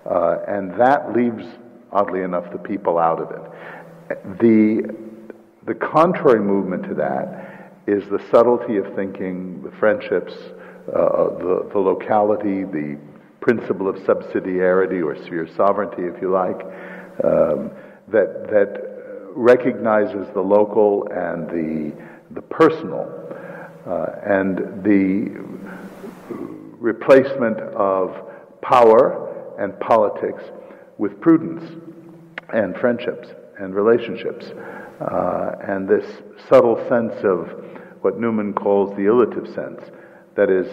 Uh, and that leaves oddly enough, the people out of it. The, the contrary movement to that is the subtlety of thinking, the friendships, uh, the, the locality, the principle of subsidiarity or sphere sovereignty, if you like, um, that, that recognizes the local and the, the personal, uh, and the replacement of power and politics with prudence and friendships and relationships. Uh, and this subtle sense of what Newman calls the illative sense, that is,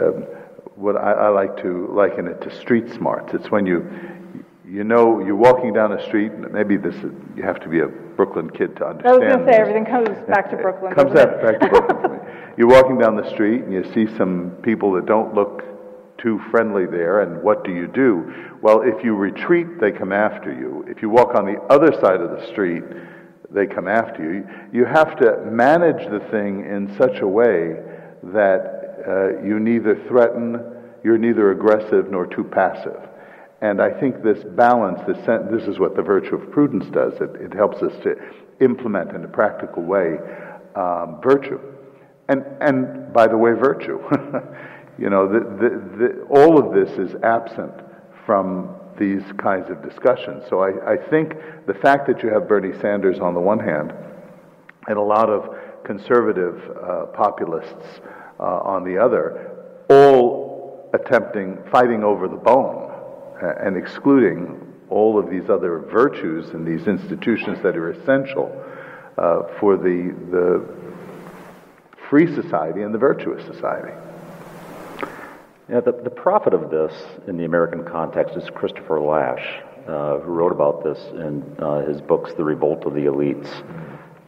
um, what I, I, like to liken it to street smarts. It's when you, you know, you're walking down a street, and maybe this is, you have to be a Brooklyn kid to understand. I was going to say, everything comes back to Brooklyn. It comes back to Brooklyn. You're walking down the street and you see some people that don't look too friendly there, and what do you do? Well, if you retreat, they come after you. If you walk on the other side of the street, they come after you. You have to manage the thing in such a way that uh, you neither threaten, you're neither aggressive nor too passive. And I think this balance, this, this is what the virtue of prudence does. It, it helps us to implement in a practical way um, virtue. And, and by the way, virtue. You know, the, the, the, all of this is absent from these kinds of discussions. So I, I think the fact that you have Bernie Sanders on the one hand and a lot of conservative uh, populists uh, on the other, all attempting, fighting over the bone uh, and excluding all of these other virtues and these institutions that are essential uh, for the, the free society and the virtuous society. Yeah, the, the prophet of this in the American context is Christopher Lasch, uh, who wrote about this in uh, his books, The Revolt of the Elites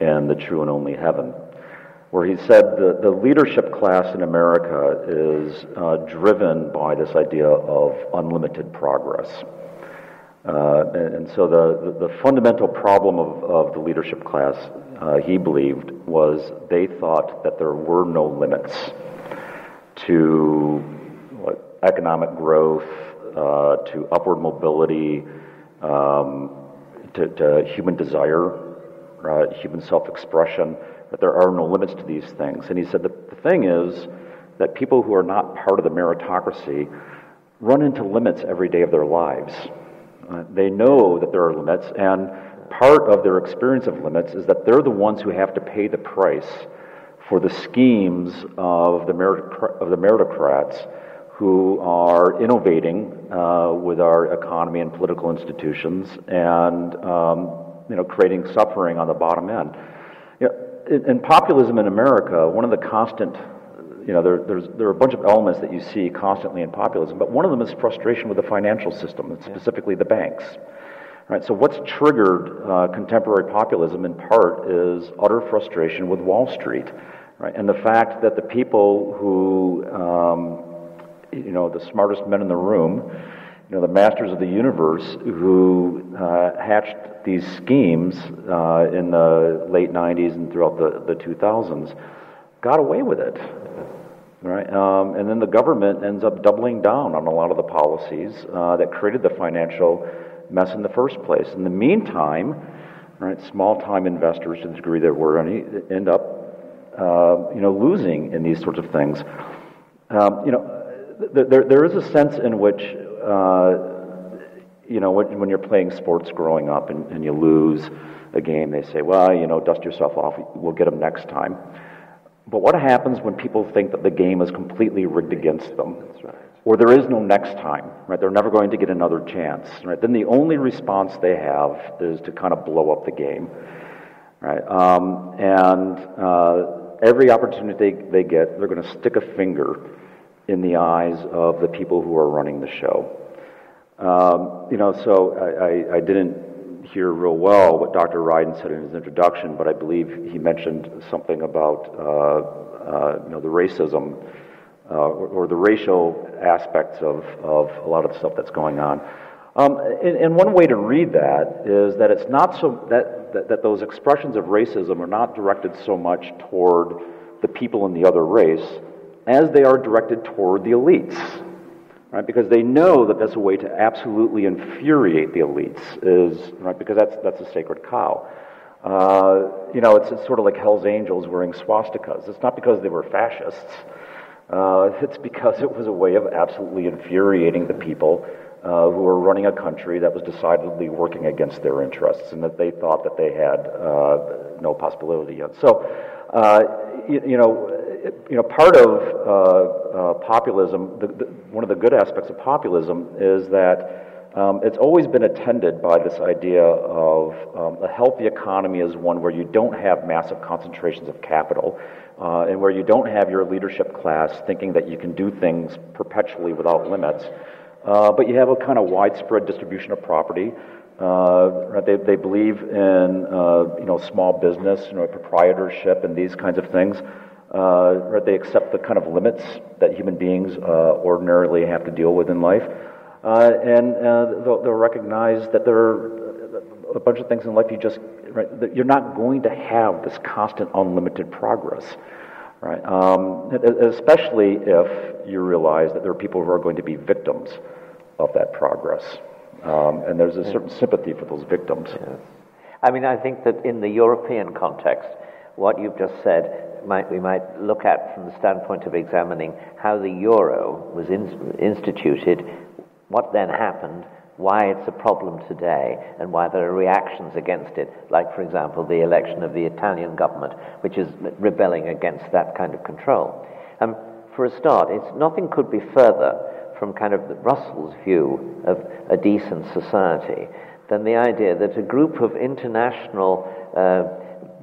and The True and Only Heaven, where he said the, the leadership class in America is uh, driven by this idea of unlimited progress. Uh, and, and, so the, the, the, fundamental problem of, of the leadership class, uh, he believed, was they thought that there were no limits to economic growth, uh, to upward mobility, um, to, to, human desire, uh, human self expression, that there are no limits to these things. And he said the, the thing is that people who are not part of the meritocracy run into limits every day of their lives. Uh, they know that there are limits, and part of their experience of limits is that they're the ones who have to pay the price for the schemes of the, merit- of the meritocrats who are innovating uh, with our economy and political institutions and um, you know, creating suffering on the bottom end. You know, in, in, populism in America, one of the constant, you know, there, there are a bunch of elements that you see constantly in populism, but one of them is frustration with the financial system, specifically the banks. Right, so what's triggered uh, contemporary populism in part is utter frustration with Wall Street, right, and the fact that the people who um, you know, the smartest men in the room, you know, the masters of the universe who uh, hatched these schemes uh, in the late 90s and throughout the, the 2000s got away with it. Right? Um, and then the government ends up doubling down on a lot of the policies uh, that created the financial mess in the first place. In the meantime, right, small time investors, to the degree that we're any, end up uh, you know, losing in these sorts of things. Um, you know, there, there is a sense in which, uh, you know, when, when, you're playing sports growing up and, and, you lose a game, they say, well, you know, dust yourself off, we'll get them next time. But what happens when people think that the game is completely rigged against them? Right. Or there is no next time, right? They're never going to get another chance, right? Then the only response they have is to kind of blow up the game, right? Um, and uh, every opportunity they, they get, they're going to stick a finger in the eyes of the people who are running the show. Um, you know, so I, I, I, didn't hear real well what Dr. Ryden said in his introduction, but I believe he mentioned something about uh, uh, you know the racism uh, or, or, the racial aspects of, of a lot of the stuff that's going on. Um, and, and, one way to read that is that it's not so that, that, that those expressions of racism are not directed so much toward the people in the other race as they are directed toward the elites. Right? Because they know that that's a way to absolutely infuriate the elites, is right because that's that's a sacred cow. Uh, you know, it's, it's, sort of like Hell's Angels wearing swastikas. It's not because they were fascists. Uh, it's because it was a way of absolutely infuriating the people uh, who were running a country that was decidedly working against their interests and that they thought that they had uh, no possibility of. So, uh, you, you know, you know, part of uh, uh, populism, the, the, one of the good aspects of populism is that um, it's always been attended by this idea of um, a healthy economy is one where you don't have massive concentrations of capital uh, and where you don't have your leadership class thinking that you can do things perpetually without limits, uh, but you have a kind of widespread distribution of property. Uh, they, they believe in uh, you know small business, you know proprietorship, and these kinds of things. Uh, they accept the kind of limits that human beings uh, ordinarily have to deal with in life. Uh, and uh, they'll, they'll, recognize that there are a bunch of things in life you just, right, you're not going to have this constant unlimited progress. Right? Um, especially if you realize that there are people who are going to be victims of that progress. Um, and there's a certain sympathy for those victims. Yes. I mean, I think that in the European context, what you've just said might, we might look at from the standpoint of examining how the euro was in, instituted, what then happened, why it's a problem today and why there are reactions against it, like, for example, the election of the Italian government, which is rebelling against that kind of control. Um, for a start, it's, nothing could be further from kind of Russell's view of a decent society than the idea that a group of international uh,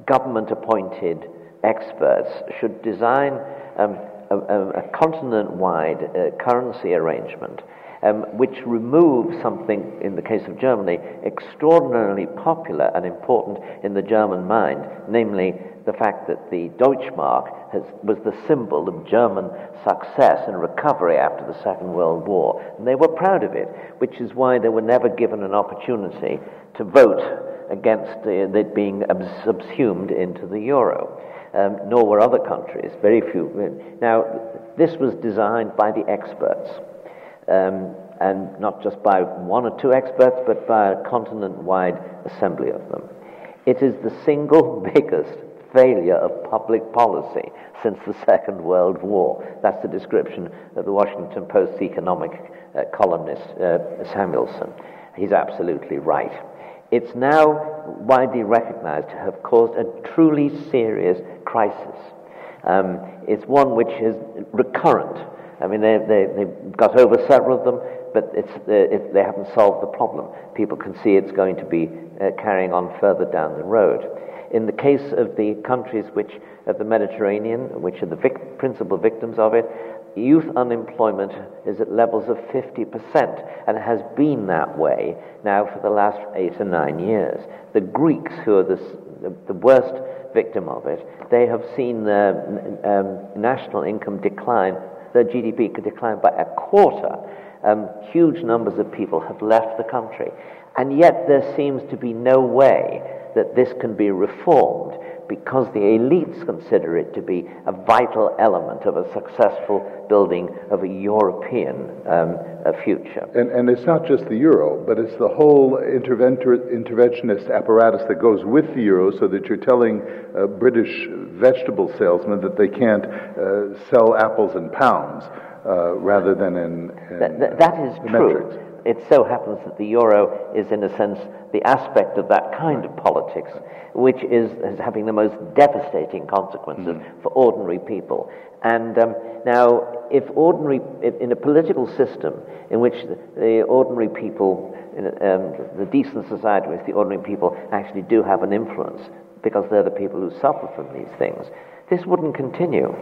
government appointed experts should design um, a, a continent wide uh, currency arrangement um, which removes something, in the case of Germany, extraordinarily popular and important in the German mind, namely the fact that the Deutschmark has, was the symbol of German success and recovery after the Second World War. And they were proud of it, which is why they were never given an opportunity to vote against uh, it being subsumed into the euro. Um, nor were other countries, very few. Now, this was designed by the experts um, and not just by one or two experts, but by a continent wide assembly of them. It is the single biggest failure of public policy since the Second World War. That's the description of the Washington Post economic uh, columnist uh, Samuelson. He's absolutely right. It's now widely recognized to have caused a truly serious crisis. Um, it's one which is recurrent I mean, they, they, they've got over several of them, but it's, uh, it, they haven't solved the problem. People can see it's going to be uh, carrying on further down the road. In the case of the countries which, of the Mediterranean, which are the vic- principal victims of it, youth unemployment is at levels of 50% and has been that way now for the last eight or nine years. The Greeks, who are the, the worst victim of it, they have seen their um, national income decline their GDP could decline by a quarter, um, huge numbers of people have left the country. And yet there seems to be no way that this can be reformed because the elites consider it to be a vital element of a successful building of a European um, a future. And, and, it's not just the euro, but it's the whole interventionist apparatus that goes with the euro so that you're telling uh, British vegetable salesmen that they can't uh, sell apples in pounds. Uh, rather than in, in that, that is true. Metrics it so happens that the euro is, in a sense, the aspect of that kind of politics, which is, is having the most devastating consequences mm. for ordinary people. And um, now, if ordinary, if in a political system in which the, the ordinary people, in, um, the decent society in which the ordinary people actually do have an influence, because they're the people who suffer from these things, this wouldn't continue.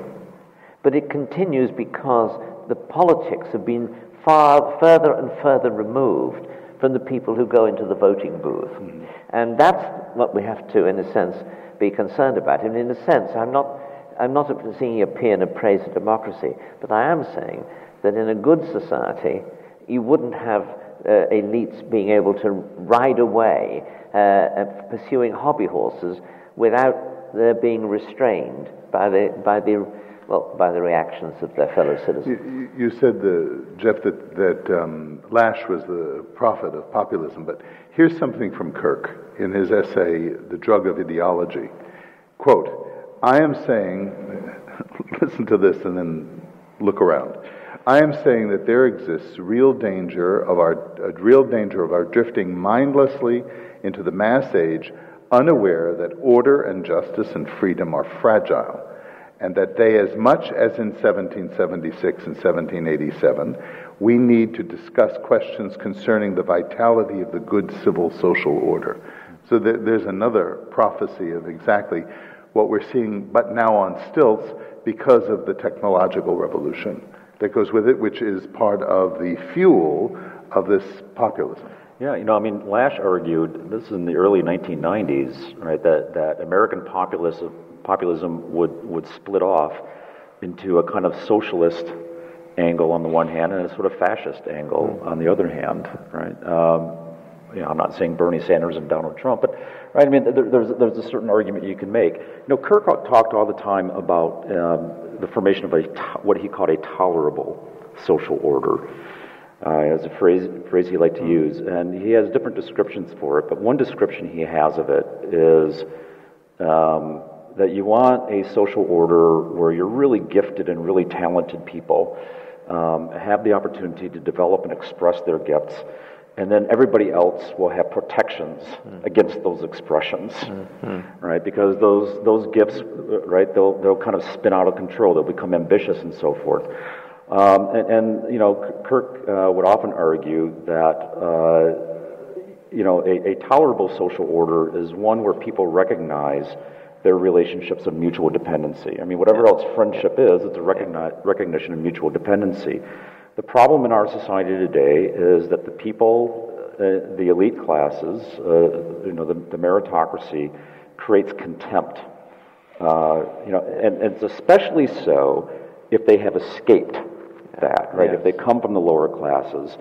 But it continues because the politics have been far further and further removed from the people who go into the voting booth. Mm. And that's what we have to, in a sense, be concerned about. And in a sense, I'm not, I'm not seeing a paean of praise of democracy, but I am saying that in a good society, you wouldn't have uh, elites being able to ride away uh, pursuing hobby horses without their being restrained by the, by the well, by the reactions of their fellow citizens. You, you said, the, Jeff, that, that um, Lasch was the prophet of populism, but here's something from Kirk in his essay, The Drug of Ideology. Quote, I am saying, listen to this and then look around. I am saying that there exists real danger of our, a real danger of our drifting mindlessly into the mass age, unaware that order and justice and freedom are fragile and that they, as much as in 1776 and 1787, we need to discuss questions concerning the vitality of the good civil social order. So there's another prophecy of exactly what we're seeing, but now on stilts because of the technological revolution that goes with it, which is part of the fuel of this populism. Yeah, you know, I mean, Lasch argued, this is in the early 1990s, right, that, that American populism, populism would, would split off into a kind of socialist angle on the one hand and a sort of fascist angle on the other hand, right? Um, you know, I'm not saying Bernie Sanders and Donald Trump, but right. I mean, there, there's there's a certain argument you can make. You know, Kirk talked all the time about um, the formation of a what he called a tolerable social order. Uh, as a phrase phrase he liked to use, and he has different descriptions for it. But one description he has of it is um, that you want a social order where you're really gifted and really talented people um, have the opportunity to develop and express their gifts and then everybody else will have protections mm. against those expressions, mm-hmm. right? Because those those gifts, right? They'll they'll kind of spin out of control. They'll become ambitious and so forth. Um, and, and, you know, Kirk uh, would often argue that uh, you know a, a tolerable social order is one where people recognize their relationships of mutual dependency. I mean, whatever else friendship is, it's a recogni- recognition of mutual dependency. The problem in our society today is that the people, uh, the elite classes, uh, you know, the, the, meritocracy, creates contempt. Uh, you know, and, and, it's especially so if they have escaped that, right? Yes. If they come from the lower classes.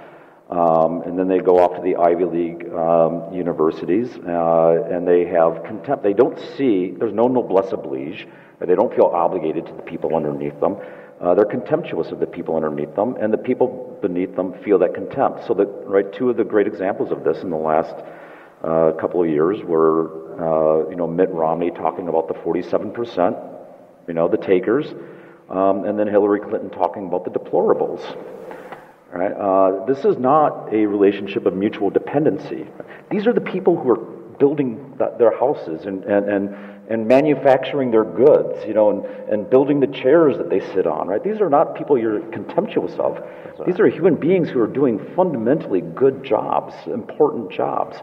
Um, and then they go off to the Ivy League um, universities, uh, and they have contempt. They don't see, there's no noblesse oblige. They don't feel obligated to the people underneath them. Uh, they're contemptuous of the people underneath them, and the people beneath them feel that contempt. So that right, two of the great examples of this in the last uh, couple of years were, uh, you know, Mitt Romney talking about the 47 percent, you know, the takers, um, and then Hillary Clinton talking about the deplorables. Right? Uh, this is not a relationship of mutual dependency. These are the people who are building their houses and, and, and and manufacturing their goods, you know, and, and building the chairs that they sit on, right? These are not people you're contemptuous of. Right. These are human beings who are doing fundamentally good jobs, important jobs.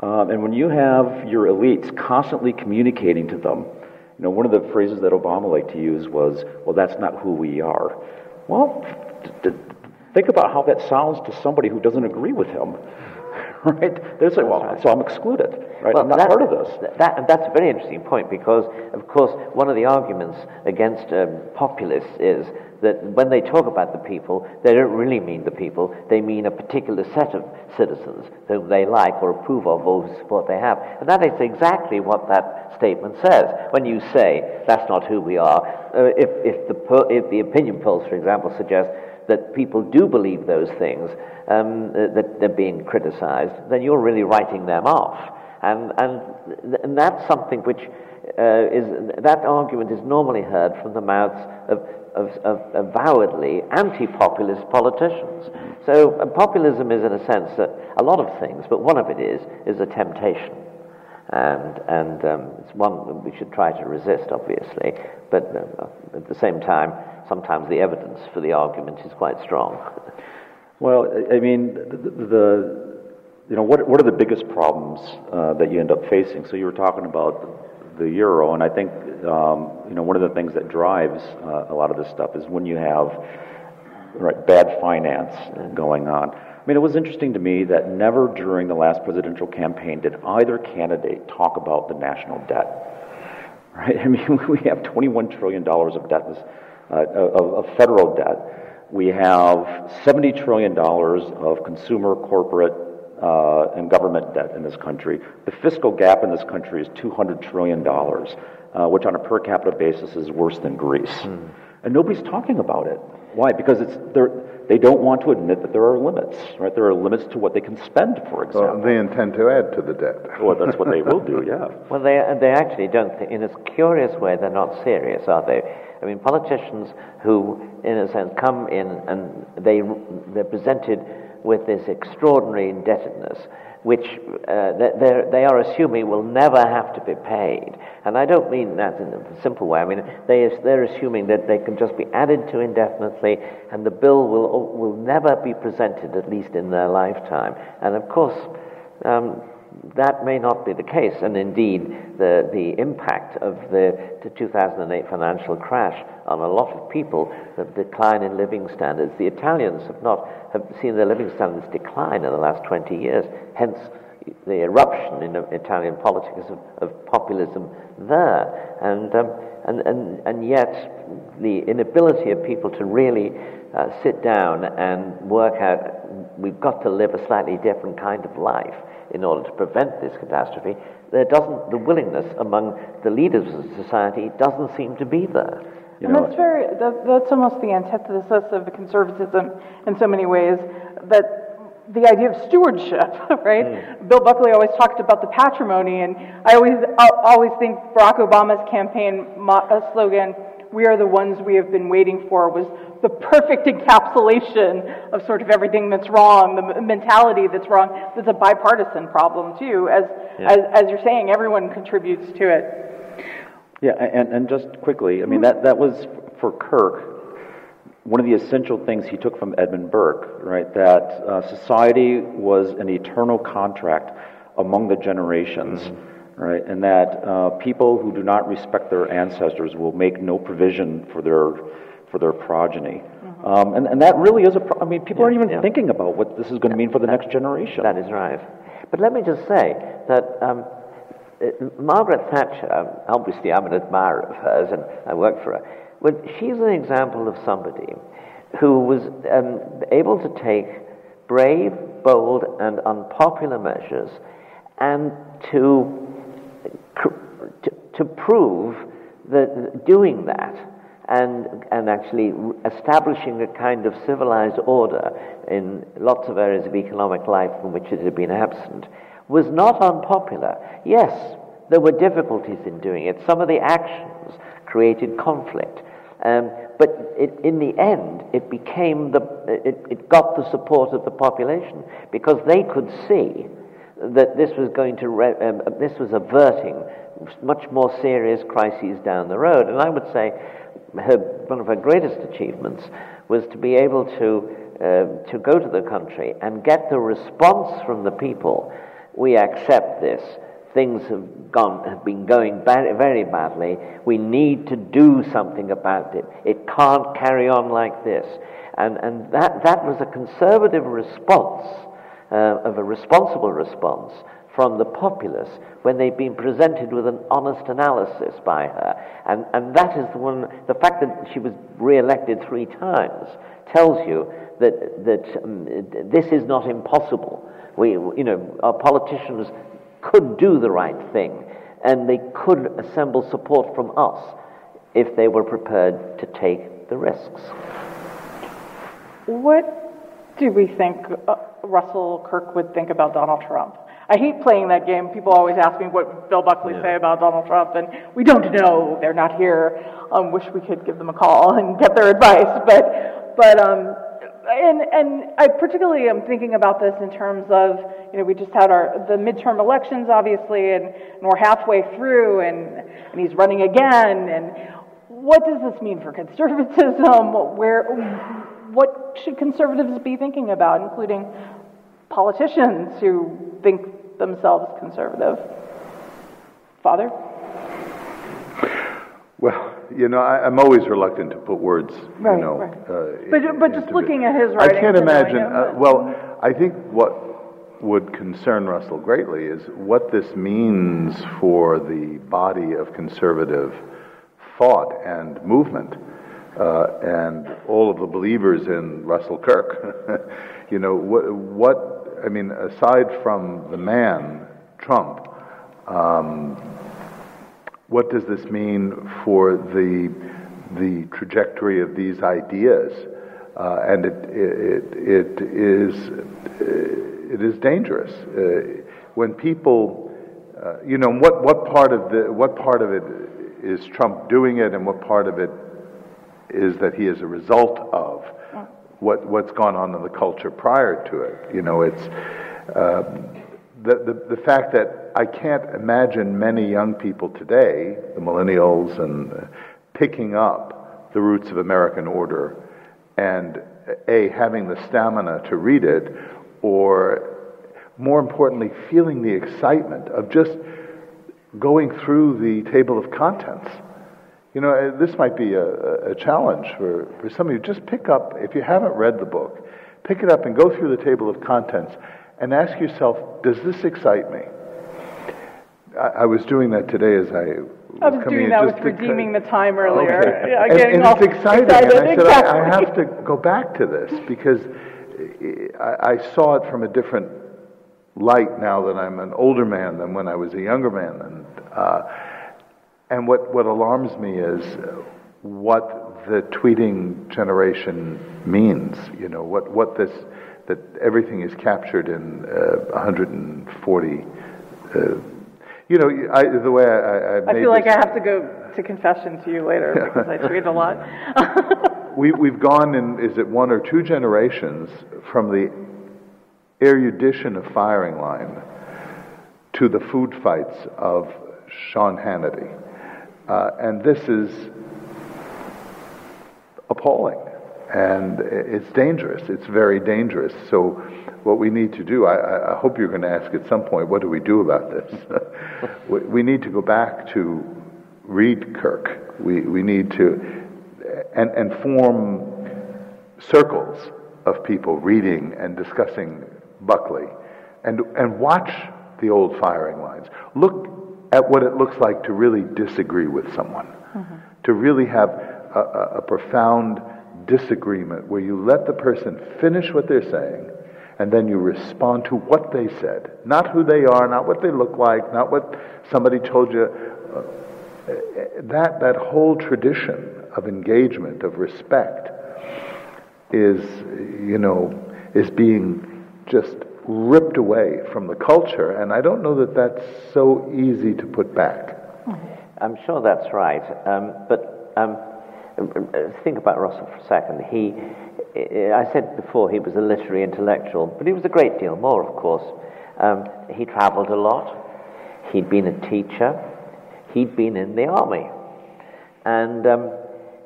Um, and when you have your elites constantly communicating to them, you know, one of the phrases that Obama liked to use was, well, that's not who we are. Well, d- d- think about how that sounds to somebody who doesn't agree with him. right? They say, well, right. so I'm excluded, right? Well, I'm not part of this. That, that's a very interesting point because, of course, one of the arguments against um, populists is that when they talk about the people, they don't really mean the people. They mean a particular set of citizens whom they like or approve of or support they have. And that is exactly what that statement says. When you say, that's not who we are, uh, if, if, the, if the opinion polls, for example, suggest that people do believe those things, um, that they're being criticized, then you're really writing them off. And, and, and that's something which uh, is, that argument is normally heard from the mouths of, of, of avowedly anti populist politicians. So uh, populism is, in a sense, uh, a lot of things, but one of it is, is a temptation. And, and um, it's one we should try to resist, obviously, but uh, at the same time, sometimes the evidence for the argument is quite strong. Well, I mean, the, the you know, what, what are the biggest problems uh, that you end up facing? So you were talking about the euro, and I think um, you know one of the things that drives uh, a lot of this stuff is when you have right, bad finance going on. I mean, it was interesting to me that never during the last presidential campaign did either candidate talk about the national debt. Right? I mean, we have 21 trillion dollars of debt, uh, of, of federal debt. We have $70 trillion of consumer, corporate, uh, and government debt in this country. The fiscal gap in this country is $200 trillion, uh, which on a per capita basis is worse than Greece. Mm. And nobody's talking about it. Why? Because it's, they don't want to admit that there are limits, right? There are limits to what they can spend, for example. Well, they intend to add to the debt. well, that's what they will do, yeah. Well, they, they actually don't, think, in a curious way, they're not serious, are they? I mean, politicians who, in a sense, come in and they, they're presented with this extraordinary indebtedness, which uh, they are assuming will never have to be paid. And I don't mean that in a simple way. I mean, they, they're assuming that they can just be added to indefinitely and the bill will, will never be presented, at least in their lifetime. And of course, um, that may not be the case, and indeed, the, the impact of the, the 2008 financial crash on a lot of people, the decline in living standards. The Italians have not have seen their living standards decline in the last 20 years, hence the eruption in Italian politics of, of populism there. And, um, and, and, and yet, the inability of people to really uh, sit down and work out we've got to live a slightly different kind of life in order to prevent this catastrophe, there doesn't, the willingness among the leaders of society doesn't seem to be there. You and know, that's very, that, that's almost the antithesis of conservatism in so many ways, that the idea of stewardship, right? Mm. Bill Buckley always talked about the patrimony, and I always, I always think Barack Obama's campaign uh, slogan we are the ones we have been waiting for was the perfect encapsulation of sort of everything that's wrong, the mentality that's wrong. It's a bipartisan problem too, as, yeah. as, as you're saying, everyone contributes to it. Yeah, and, and just quickly, I mean, that, that was for Kirk, one of the essential things he took from Edmund Burke, right? That uh, society was an eternal contract among the generations, mm-hmm. right? And that uh, people who do not respect their ancestors will make no provision for their for their progeny. Mm-hmm. Um, and, and that really is a. Pro- I mean, people yeah, aren't even yeah. thinking about what this is going to mean for the that, next generation. That is right. But let me just say that. Um, Margaret Thatcher, obviously I'm an admirer of hers and I work for her. Well, she's an example of somebody who was um, able to take brave, bold, and unpopular measures and to, to, to prove that doing that and, and actually establishing a kind of civilized order in lots of areas of economic life from which it had been absent was not unpopular. Yes, there were difficulties in doing it. Some of the actions created conflict. Um, but it, in the end, it became the, it, it got the support of the population because they could see that this was going to, re, um, this was averting much more serious crises down the road. And I would say her, one of her greatest achievements was to be able to, uh, to go to the country and get the response from the people. We accept this things have gone have been going very, very badly. We need to do something about it. It can't carry on like this. And, and that, that was a conservative response, uh, of a responsible response from the populace when they've been presented with an honest analysis by her. And, and that is the one, the fact that she was re-elected three times tells you that, that um, this is not impossible. We, you know, our politicians could do the right thing and they could assemble support from us if they were prepared to take the risks. What do we think uh, Russell Kirk would think about Donald Trump? I hate playing that game. People always ask me what Bill Buckley yeah. say about Donald Trump, and we don't know. They're not here. Um, wish we could give them a call and get their advice, but but um, and and I particularly am thinking about this in terms of you know we just had our the midterm elections obviously and, and we're halfway through and and he's running again and what does this mean for conservatism? Where what should conservatives be thinking about including politicians who think themselves conservative? Father? Well you know, I, am always reluctant to put words, right, you know. Right. Uh, but but just looking at his writing, I can't imagine. Uh, well, I think what would concern Russell greatly is what this means for the body of conservative thought and movement, uh, and all of the believers in Russell Kirk. you know, what, what, I mean, aside from the man, Trump. Um, what does this mean for the, the trajectory of these ideas? Uh, and it, it, it, is, it is dangerous. Uh, when people, uh, you know, what, what, part of the, what part of it is Trump doing it and what part of it is that he is a result of what, what's gone on in the culture prior to it? You know, it's uh, the, the, the fact that I can't imagine many young people today, the millennials, and uh, picking up the roots of American order and A, having the stamina to read it, or more importantly, feeling the excitement of just going through the table of contents. You know, uh, this might be a, a challenge for, for some of you. Just pick up, if you haven't read the book, pick it up and go through the table of contents and ask yourself, does this excite me? I, I was doing that today as I was, I was doing that with redeeming the time earlier. Okay. Yeah, and, and it's exciting. Excited. And I said, exactly. I, I, have to go back to this because I, I, saw it from a different light now that I'm an older man than when I was a younger man. And, uh, and what, what alarms me is what the tweeting generation means. You know, what, what this, that everything is captured in uh, 140 uh, you know, I, the way I, I, I feel like I have to go to confession to you later because I tweet a lot. we, we've gone in, is it one or two generations from the erudition of firing line to the food fights of Sean Hannity. Uh, and this is appalling. And it's dangerous. It's very dangerous. So, what we need to do, I, I hope you're going to ask at some point, what do we do about this? we need to go back to read Kirk. We, we need to, and, and form circles of people reading and discussing Buckley and, and watch the old firing lines. Look at what it looks like to really disagree with someone, mm-hmm. to really have a, a, a profound disagreement where you let the person finish what they're saying and then you respond to what they said, not who they are, not what they look like, not what somebody told you. Uh, that, that whole tradition of engagement, of respect, is, you know, is being just ripped away from the culture, and I don't know that that's so easy to put back. I'm sure that's right, um, but um, think about Russell for a second. He, I said before, he was a literary intellectual, but he was a great deal more, of course. Um, he traveled a lot. He'd been a teacher. He'd been in the army. And um,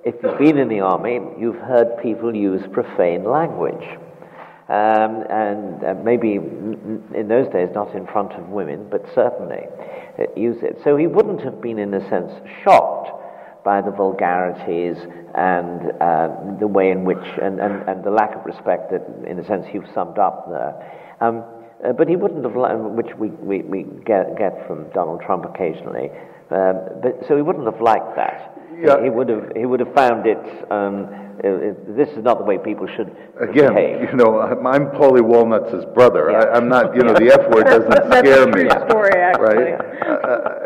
if you've been in the army, you've heard people use profane language. Um, and uh, maybe in those days not in front of women, but certainly uh, use it. So he wouldn't have been, in a sense, shocked by the vulgarities and uh, the way in which, and, and, and the lack of respect that, in a sense, you've summed up there. Um, uh, but he wouldn't have, which we, we, we get, get from Donald Trump occasionally, um, but, so he wouldn't have liked that. Yeah. He, would have, he would have found it, um, it, this is not the way people should Again, behave. you know, I'm Paulie Walnuts' brother. Yeah. I, am not, you know, the F word doesn't scare me. Story, actually. Right? Uh, uh,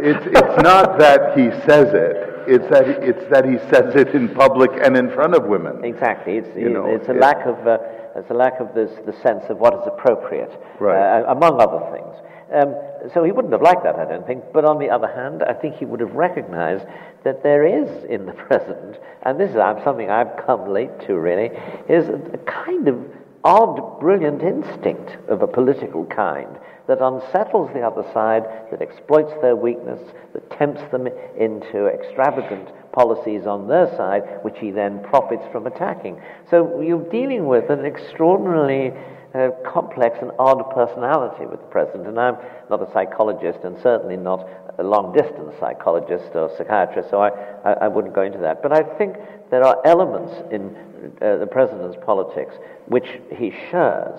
it's, it's not that he says it. It's that, it's that he says it in public and in front of women. Exactly. It's, you know, it's a lack of, uh, it's a lack of this, the sense of what is appropriate, right. uh, among other things. Um, so he wouldn't have liked that, I don't think. But on the other hand, I think he would have recognized that there is in the present, and this is something I've come late to really, is a kind of odd, brilliant instinct of a political kind that unsettles the other side, that exploits their weakness, that tempts them into extravagant policies on their side, which he then profits from attacking. So you're dealing with an extraordinarily uh, complex and odd personality with the president. And I'm not a psychologist and certainly not a long distance psychologist or psychiatrist, so I, I, I, wouldn't go into that. But I think there are elements in uh, the president's politics which he shares.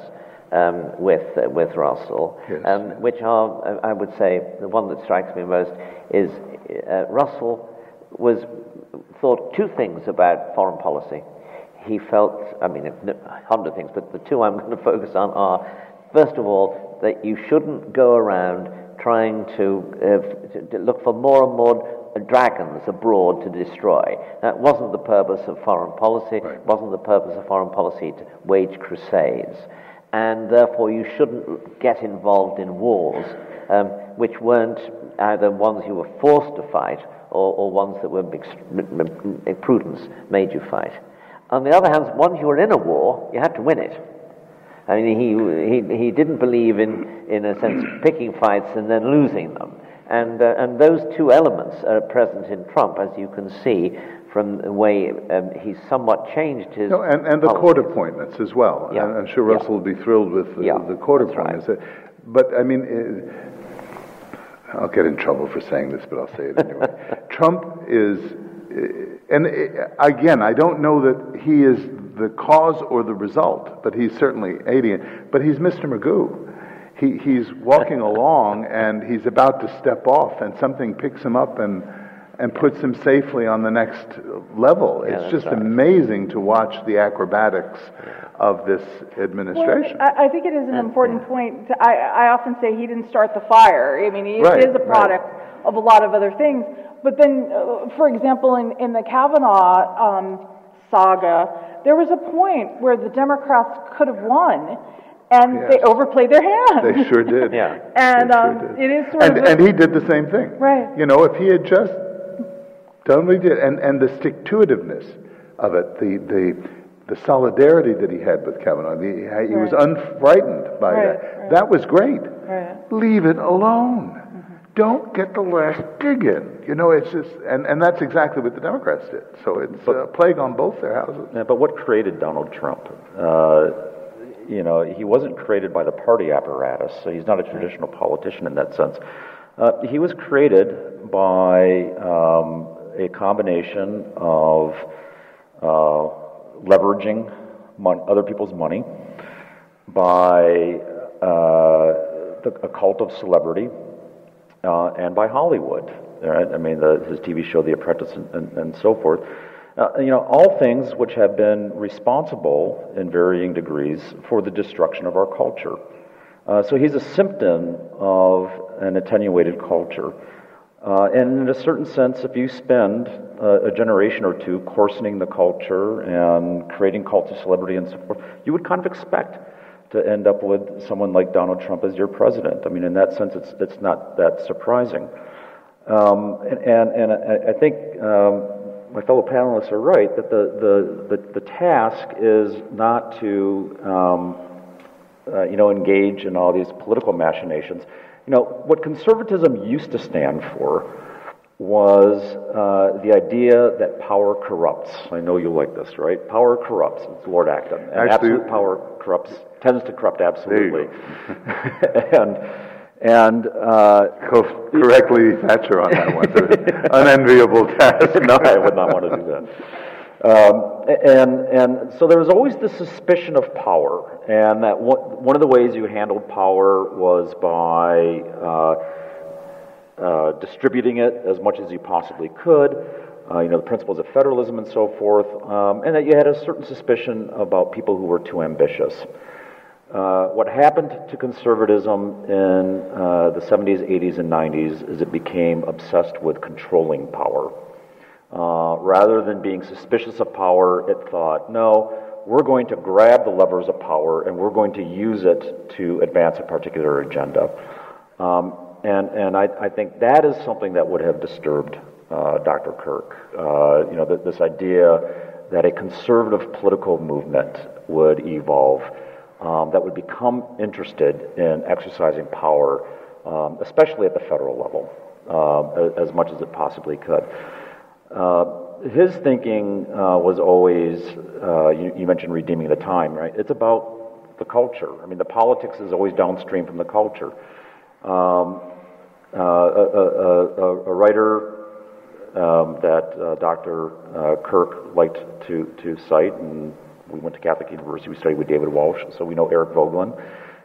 Um, with uh, with Russell, yes. um, which are, I would say, the one that strikes me most is uh, Russell was thought two things about foreign policy he felt, I mean, a hundred things, but the two I'm going to focus on are, first of all, that you shouldn't go around trying to, uh, to, look for more and more dragons abroad to destroy. That wasn't the purpose of foreign policy. Right. It wasn't the purpose of foreign policy to wage crusades. And therefore, you shouldn't get involved in wars um, which weren't either ones you were forced to fight or, or ones that were prudence made you fight. On the other hand, once you were in a war, you had to win it. I mean, he, he, he didn't believe in, in a sense, picking fights and then losing them. And, uh, and those two elements are present in Trump, as you can see from the way um, he's somewhat changed his. No, and, and the court appointments as well. Yeah. I'm sure Russell yeah. will be thrilled with the, yeah, the court appointments. Right. But, I mean, uh, I'll get in trouble for saying this, but I'll say it anyway. Trump is and again, I don't know that he is the cause or the result, but he's certainly aiding it. But he's Mr. Magoo. He, he's walking along and he's about to step off, and something picks him up and, and puts him safely on the next level. Yeah, it's just right. amazing to watch the acrobatics of this administration. Well, I, I think it is an important point. To, I, I often say he didn't start the fire. I mean, he right, is a product right. of a lot of other things. But then, uh, for example, in, in the Kavanaugh um, saga, there was a point where the Democrats could have won, and Yes. they overplayed their hand. They sure did. Yeah. And They sure um, did. it is sort and, of. a- and he did the same thing. Right. You know, if he had just Don't we? Did and and the stick to itiveness of it, the the the solidarity that he had with Kavanaugh. He, he right. was unfrightened by right, that. Right. That was great. Leave it alone. Mm-hmm. Don't get the last dig in. You know, it's just, and, and that's exactly what the Democrats did. So it's but, a plague on both their houses. Yeah, but what created Donald Trump? Uh, you know, he wasn't created by the party apparatus, so he's not a traditional politician in that sense. Uh, he was created by um, a combination of uh, leveraging mon- other people's money, by uh, the, a cult of celebrity, uh, and by Hollywood. Right? I mean, the, his TV show, The Apprentice, and, and, and so forth. Uh, you know, all things which have been responsible in varying degrees for the destruction of our culture. Uh, so he's a symptom of an attenuated culture. Uh, and in a certain sense, if you spend uh, a generation or two coarsening the culture and creating cults of celebrity and so forth, you would kind of expect to end up with someone like Donald Trump as your president. I mean, in that sense, it's, it's not that surprising. Um, and, and, and I, I think um, my fellow panelists are right that the, the, the, the task is not to um, uh, you know, engage in all these political machinations. You know, what conservatism used to stand for was uh, the idea that power corrupts. I know you like this, right? Power corrupts. It's Lord Acton. And Actually, absolute power corrupts, tends to corrupt absolutely. and and uh, correctly Thatcher on that one. unenviable task. no, I would not want to do that. Um, and, and so there was always this suspicion of power, and that one, one of the ways you handled power was by uh, uh, distributing it as much as you possibly could. Uh, you know, the principles of federalism and so forth, um, and that you had a certain suspicion about people who were too ambitious. Uh, what happened to conservatism in uh, the 70s, 80s, and 90s is it became obsessed with controlling power. Uh, rather than being suspicious of power, it thought, no, we're going to grab the levers of power and we're going to use it to advance a particular agenda. Um, and and I, I, think that is something that would have disturbed uh, Dr. Kirk. Uh, you know, th- this idea that a conservative political movement would evolve, um, that would become interested in exercising power, um, especially at the federal level, uh, as much as it possibly could. Uh, his thinking uh, was always, uh, you, you, mentioned redeeming the time, right? It's about the culture. I mean, the politics is always downstream from the culture. Um, uh, a, a, a, writer um, that uh, Dr. Uh, Kirk liked to, to cite, and we went to Catholic University, we studied with David Walsh, so we know Eric Voegelin.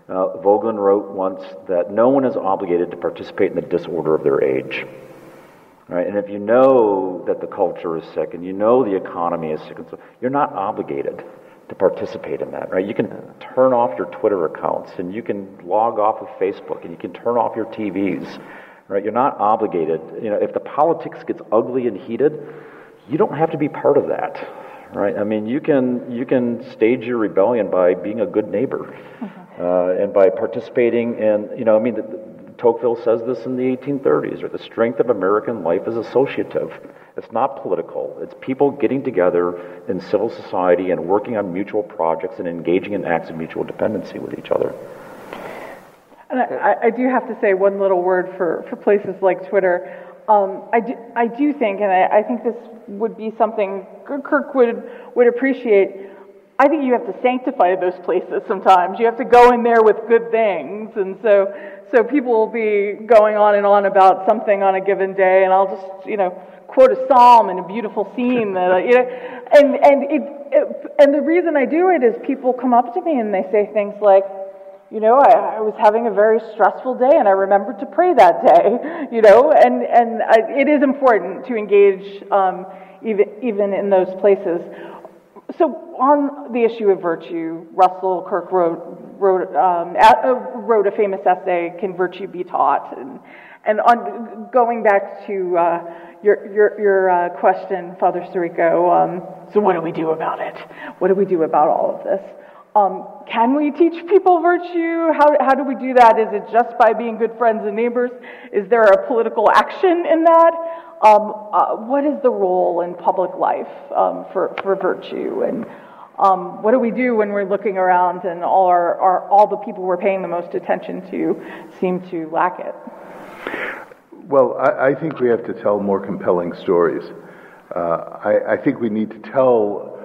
Voegelin wrote once that no one is obligated to participate in the disorder of their age. Right? And if you know that the culture is sick and you know the economy is sick, and so you're not obligated to participate in that, right? You can turn off your Twitter accounts and you can log off of Facebook and you can turn off your TVs, right? You're not obligated. You know, if the politics gets ugly and heated, you don't have to be part of that, right? I mean, you can you can stage your rebellion by being a good neighbor, mm-hmm. uh, and by participating in, you know, I mean, the, Tocqueville says this in the 1830s, or the strength of American life is associative. It's not political. It's people getting together in civil society and working on mutual projects and engaging in acts of mutual dependency with each other. And I, I do have to say one little word for, for places like Twitter. Um, I, do, I do think, and I, I think this would be something Kirk would, would appreciate, I think you have to sanctify those places sometimes. You have to go in there with good things. And so, so people will be going on and on about something on a given day, and I'll just, you know, quote a psalm and a beautiful scene that, you know, and, and it, it, and the reason I do it is people come up to me and they say things like, you know, I, I was having a very stressful day and I remembered to pray that day, you know, and, and I, it is important to engage um, even, even in those places. So, on the issue of virtue, Russell Kirk wrote, wrote, um, uh, wrote a famous essay, Can Virtue Be Taught? And, and on, going back to uh, your, your, your uh, question, Father Sirico, um, so what do we do about it? What do we do about all of this? Um, can we teach people virtue? How, how do we do that? Is it just by being good friends and neighbors? Is there a political action in that? Um, uh, what is the role in public life um, for, for virtue? And um, what do we do when we're looking around and all, our, our, all the people we're paying the most attention to seem to lack it? Well, I, I think we have to tell more compelling stories. Uh, I, I think we need to tell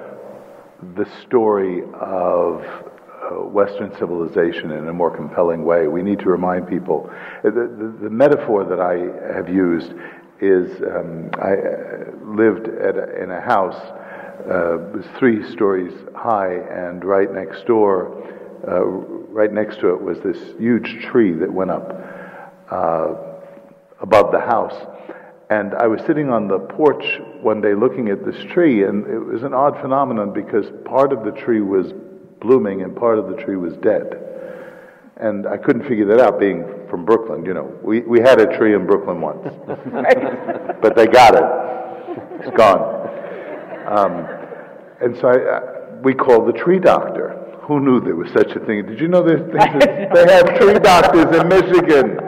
the story of uh, Western civilization in a more compelling way. We need to remind people. The, the, the metaphor that I have used is um, I uh, lived a, in a house, uh, was three stories high, and right next door, uh, right next to it was this huge tree that went up uh, above the house. And I was sitting on the porch one day looking at this tree, and it was an odd phenomenon because part of the tree was blooming and part of the tree was dead. And I couldn't figure that out being from Brooklyn. You know, we, we had a tree in Brooklyn once, but they got it. It's gone. Um, and so I, uh, we called the tree doctor. Who knew there was such a thing? Did you know there's things they have tree doctors in Michigan?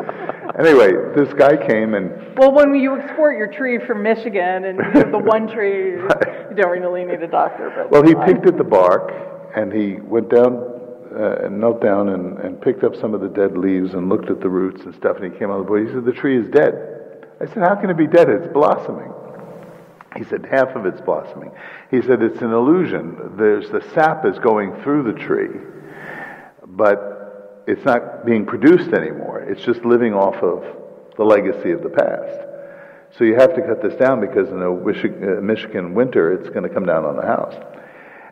Anyway, this guy came and. Well, when you export your tree from Michigan and you have the one tree, you don't really need a doctor. But well, he picked at the bark and he went down uh, and knelt down and, and picked up some of the dead leaves and looked at the roots and stuff. And he came on the board. He said, "The tree is dead." I said, "How can it be dead? It's blossoming." He said, "Half of it's blossoming." He said, "It's an illusion. There's the sap is going through the tree, but it's not being produced anymore. It's just living off of the legacy of the past." So you have to cut this down because in a uh, Michigan winter, it's going to come down on the house.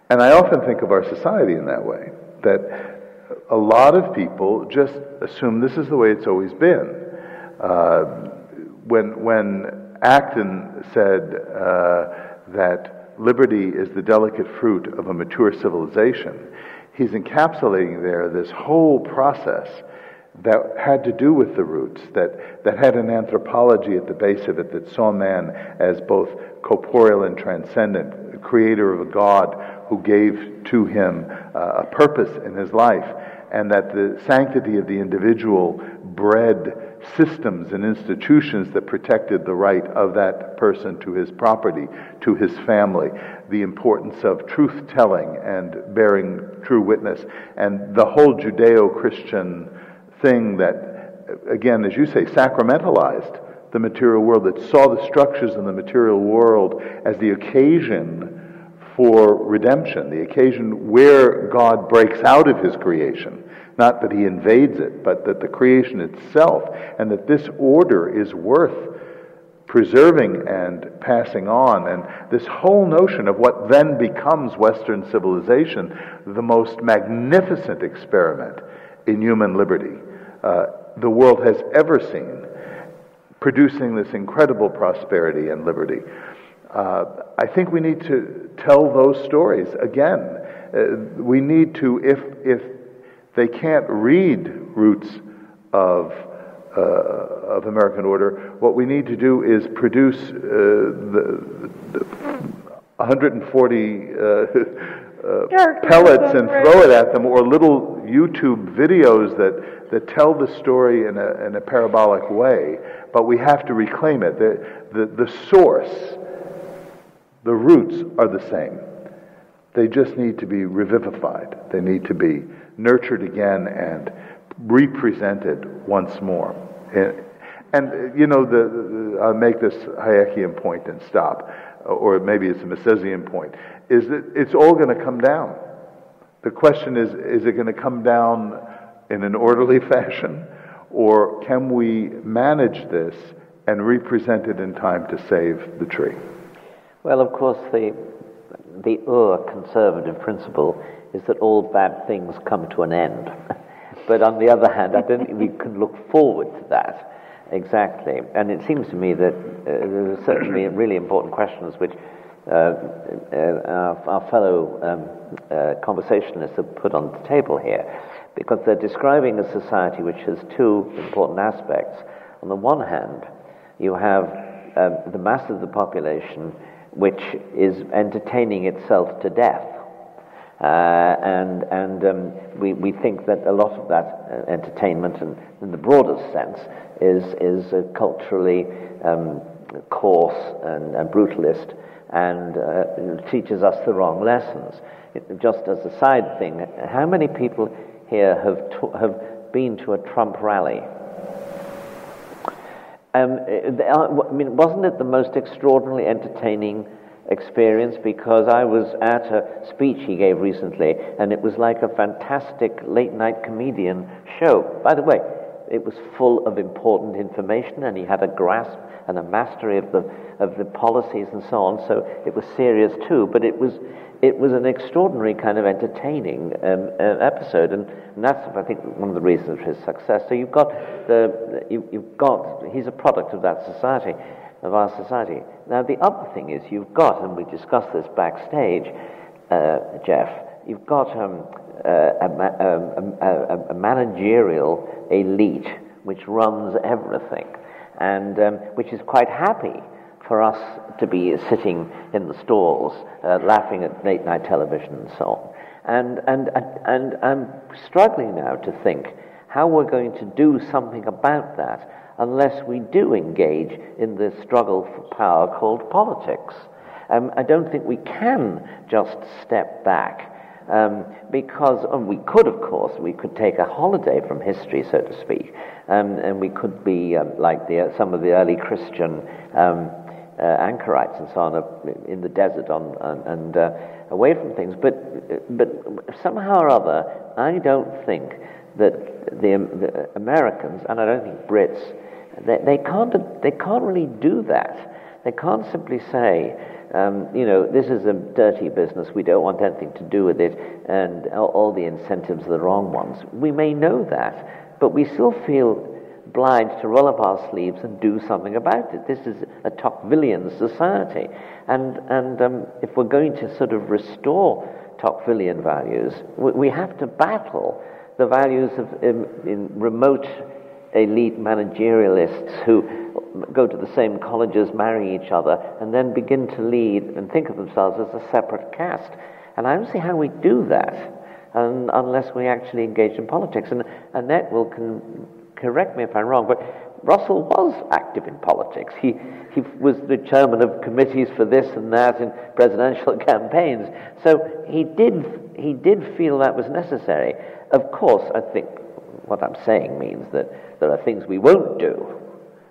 And I often think of our society in that way that a lot of people just assume this is the way it's always been. Uh, when, when Acton said uh, that liberty is the delicate fruit of a mature civilization, he's encapsulating there this whole process that had to do with the roots, that, that had an anthropology at the base of it that saw man as both corporeal and transcendent, creator of a God who gave to him a purpose in his life, and that the sanctity of the individual bred systems and institutions that protected the right of that person to his property, to his family, the importance of truth telling and bearing true witness, and the whole Judeo Christian thing that, again, as you say, sacramentalized the material world, that saw the structures in the material world as the occasion for redemption, the occasion where God breaks out of his creation. Not that he invades it, but that the creation itself, and that this order is worth preserving and passing on. And this whole notion of what then becomes Western civilization, the most magnificent experiment in human liberty uh, the world has ever seen, producing this incredible prosperity and liberty. Uh, I think we need to tell those stories again. Uh, we need to, if, if they can't read roots of, uh, of American order, what we need to do is produce uh, the, the 140 uh, uh, pellets and throw it at them, or little YouTube videos that, that tell the story in a, in a parabolic way. But we have to reclaim it. The, the, the source the roots are the same. They just need to be revivified. They need to be nurtured again and represented once more. And, you know, the, the, I'll make this Hayekian point and stop, or maybe it's a Misesian point, is that it's all going to come down. The question is, is it going to come down in an orderly fashion, or can we manage this and represent it in time to save the tree? Well, of course, the, the Ur conservative principle is that all bad things come to an end. but on the other hand, I don't think we can look forward to that exactly. And it seems to me that uh, there are certainly really important questions which uh, uh, our, our, fellow um, uh, conversationalists have put on the table here, because they're describing a society which has two important aspects. On the one hand, you have um, the mass of the population which is entertaining itself to death. Uh, and and um, we, we think that a lot of that uh, entertainment, and in the broadest sense, is, is culturally um, coarse and, and brutalist and uh, teaches us the wrong lessons. It, just as a side thing, how many people here have, to, have been to a Trump rally? Um, I mean, wasn't it the most extraordinarily entertaining experience? Because I was at a speech he gave recently, and it was like a fantastic late night comedian show. By the way, it was full of important information, and he had a grasp and a mastery of the of the policies and so on. So it was serious too, but it was it was an extraordinary kind of entertaining um, uh, episode, and, and, that's I think one of the reasons for his success. So you've got the you, you've got he's a product of that society, of our society. Now the other thing is you've got, and we discussed this backstage, uh, Jeff. You've got um, uh, a, a, a, managerial elite which runs everything, and um, which is quite happy for us to be sitting in the stalls, uh, laughing at late night television and so on. And, and, and I'm struggling now to think how we're going to do something about that unless we do engage in this struggle for power called politics. Um, I don't think we can just step back. Um, because we could, of course, we could take a holiday from history, so to speak, um, and we could be um, like the, some of the early Christian um, uh, anchorites and so on uh, in the desert on, and uh, away from things. But, but somehow or other, I don't think that the, the Americans, and I don't think Brits, they, they, can't, they can't really do that. They can't simply say, um, you know, this is a dirty business, we don't want anything to do with it, and all, the incentives are the wrong ones. We may know that, but we still feel obliged to roll up our sleeves and do something about it. This is a Tocquevillian society. And, and um, if we're going to sort of restore Tocquevillian values, we, we have to battle the values of in, in remote elite managerialists who go to the same colleges, marry each other, and then begin to lead and think of themselves as a separate caste. And I don't see how we do that unless we actually engage in politics. And Annette will con- correct me if I'm wrong, but Russell was active in politics. He, he was the chairman of committees for this and that in presidential campaigns. So he did, he did feel that was necessary. Of course, I think what I'm saying means that there are things we won't do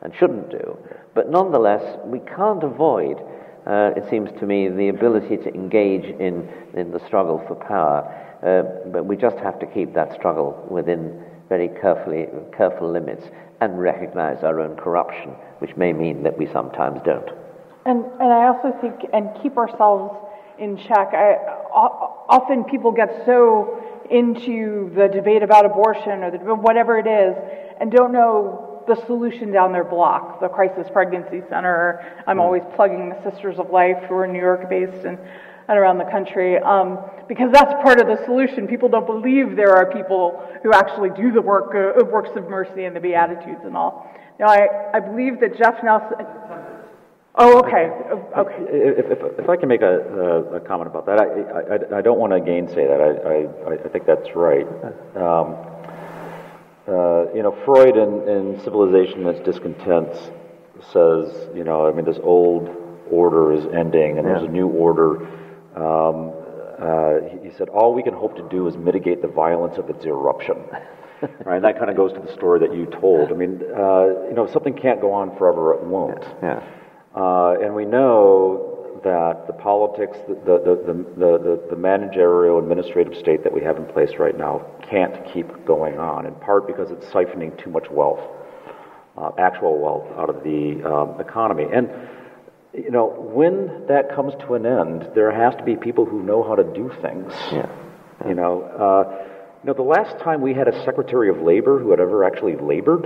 and shouldn't do. But nonetheless, we can't avoid, uh, it seems to me, the ability to engage in, in the struggle for power. Uh, but we just have to keep that struggle within very carefully, careful limits and recognize our own corruption, which may mean that we sometimes don't. And, and I also think, and keep ourselves in check. I, often people get so into the debate about abortion or the, whatever it is and don't know the solution down their block, the Crisis Pregnancy Center. I'm hmm. always plugging the Sisters of Life who are New York based and and around the country um, because that's part of the solution. People don't believe there are people who actually do the work uh, of works of mercy and the Beatitudes and all. Now, I, I believe that Jeff Nelson. Oh, okay. Okay. If, if, if I can make a, a, comment about that, I, I, I don't want to gainsay that. I, I, I think that's right. Um, uh, you know, Freud in, in Civilization and its Discontents says, you know, I mean, this old order is ending and yeah. there's a new order um, uh, he, said, all we can hope to do is mitigate the violence of its eruption. right, and that kind of goes to the story that you told. I mean, uh, you know, if something can't go on forever, it won't. Yeah. Uh, and we know that the politics, the, the, the, the, the managerial administrative state that we have in place right now can't keep going on, in part because it's siphoning too much wealth, uh, actual wealth, out of the um, economy. And you know, when that comes to an end, there has to be people who know how to do things. Yeah. You know, uh, you know, the last time we had a Secretary of Labor who had ever actually labored,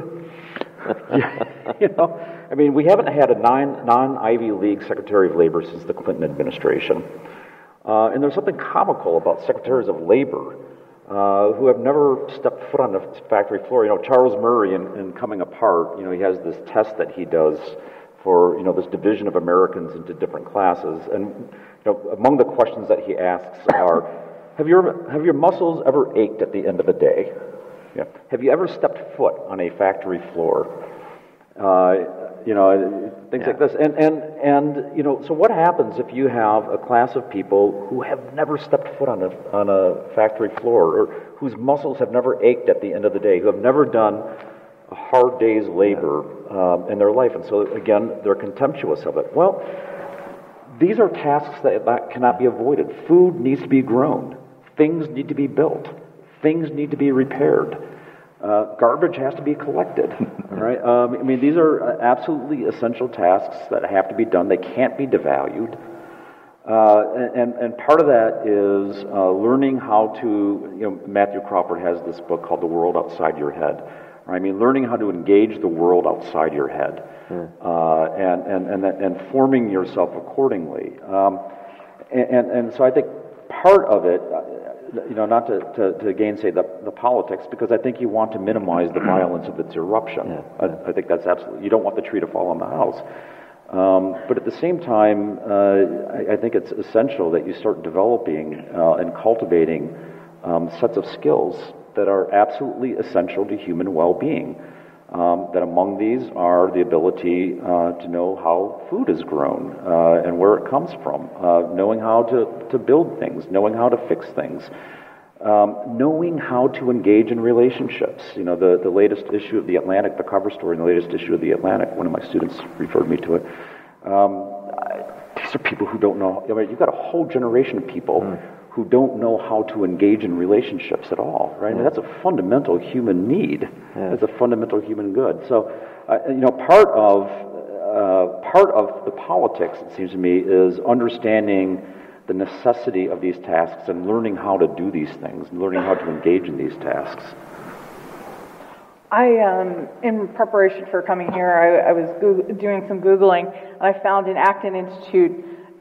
you know, I mean, we haven't had a non Ivy League Secretary of Labor since the Clinton administration. Uh, and there's something comical about secretaries of labor uh, who have never stepped foot on the factory floor. You know, Charles Murray, in, in Coming Apart, you know, he has this test that he does for you know this division of Americans into different classes. And you know, among the questions that he asks are, have your have your muscles ever ached at the end of the day? Yeah. Have you ever stepped foot on a factory floor? Uh, you know, things Yeah. like this. And, and, and, you know, so what happens if you have a class of people who have never stepped foot on a, on a factory floor or whose muscles have never ached at the end of the day, who have never done a hard day's labor um, in their life? And so, again, they're contemptuous of it. Well, these are tasks that, that cannot be avoided. Food needs to be grown. Things need to be built. Things need to be repaired. Uh, garbage has to be collected. Right. Um, I mean, these are uh, absolutely essential tasks that have to be done. They can't be devalued. Uh, and, and part of that is uh, learning how to, you know, Matthew Crawford has this book called The World Outside Your Head. Right? I mean, learning how to engage the world outside your head uh, and, and, and, and forming yourself accordingly. Um, and, and, and so I think part of it, uh, you know, not to, to, to gainsay the, the politics, because I think you want to minimize the violence of its eruption. I, I think that's absolutely, you don't want the tree to fall on the house. Um, but at the same time, uh, I, I think it's essential that you start developing uh, and cultivating um, sets of skills that are absolutely essential to human well being. Um, that among these are the ability uh, to know how food is grown uh, and where it comes from, uh, knowing how to, to build things, knowing how to fix things, um, knowing how to engage in relationships. You know, the, the latest issue of The Atlantic, the cover story in the latest issue of The Atlantic, one of my students referred me to it. Um, I, these are people who don't know. I mean, you've got a whole generation of people who don't know how to engage in relationships at all, right? And that's a fundamental human need. It's a fundamental human good. So, uh, you know, part of uh, part of the politics, it seems to me, is understanding the necessity of these tasks and learning how to do these things, and learning how to engage in these tasks. I, um, in preparation for coming here, I, I was Goog- doing some Googling, and I found an Acton Institute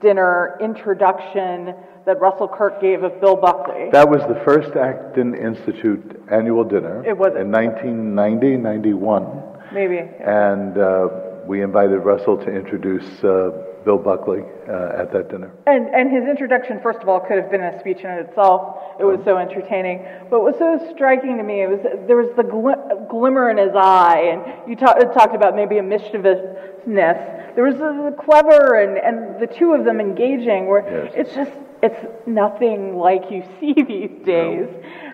dinner introduction that Russell Kirk gave of Bill Buckley. That was the first Acton Institute annual dinner. It was. In 1990, 91. Maybe. And uh, we invited Russell to introduce uh, Bill Buckley uh, at that dinner. And, and his introduction, first of all, could have been a speech in itself. It was so entertaining. But what was so striking to me, it was there was the glim- glimmer in his eye, and you ta- talked about maybe a mischievousness. There was the, clever and, and the two of them engaging, where Yes. it's just it's nothing like you see these days.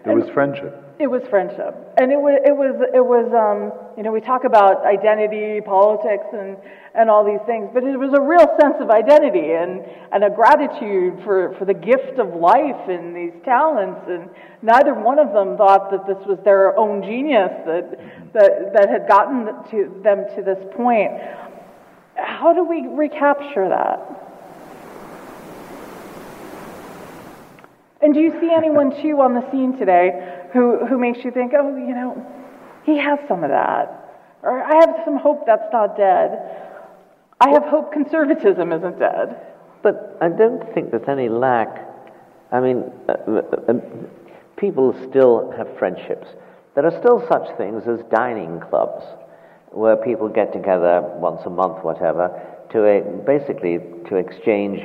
It was friendship. It was friendship, and it was it was it was um, you know we talk about identity, politics, and and all these things, but it was a real sense of identity and and a gratitude for for the gift of life and these talents, and neither one of them thought that this was their own genius that that that had gotten to them to this point. How do we recapture that? And do you see anyone too on the scene today who, who makes you think, oh, you know, he has some of that? Or I have some hope that's not dead. I have hope conservatism isn't dead. But I don't think there's any lack. I mean, uh, uh, uh, people still have friendships. There are still such things as dining clubs, where people get together once a month, whatever, to uh, basically to exchange,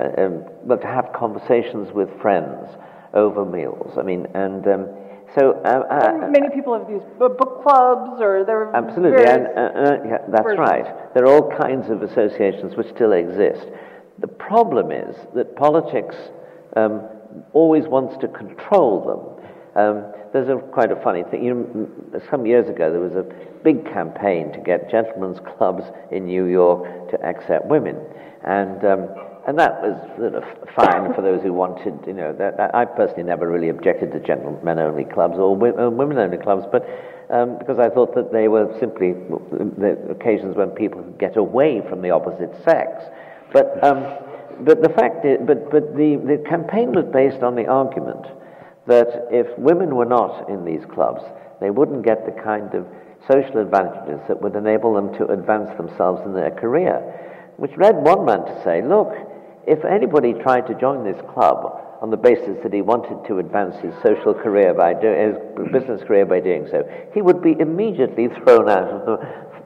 uh, um, well, to have conversations with friends over meals. I mean, and um, so uh, uh, Many people have these book clubs or there are Absolutely, and, uh, uh, yeah, that's versions. right. There are all kinds of associations which still exist. The problem is that politics um, always wants to control them. Um, there's a, quite a funny thing. You know, some years ago, there was a big campaign to get gentlemen's clubs in New York to accept women, and um, and that was sort of fine for those who wanted. You know, that, that- I personally never really objected to gentlemen-only clubs or uh, women-only clubs, but um, because I thought that they were simply the occasions when people could get away from the opposite sex. But um, but the fact is, but but the, the campaign was based on the argument that if women were not in these clubs, they wouldn't get the kind of social advantages that would enable them to advance themselves in their career. Which led one man to say, look, if anybody tried to join this club on the basis that he wanted to advance his social career by doing his business career by doing so, he would be immediately thrown out of the,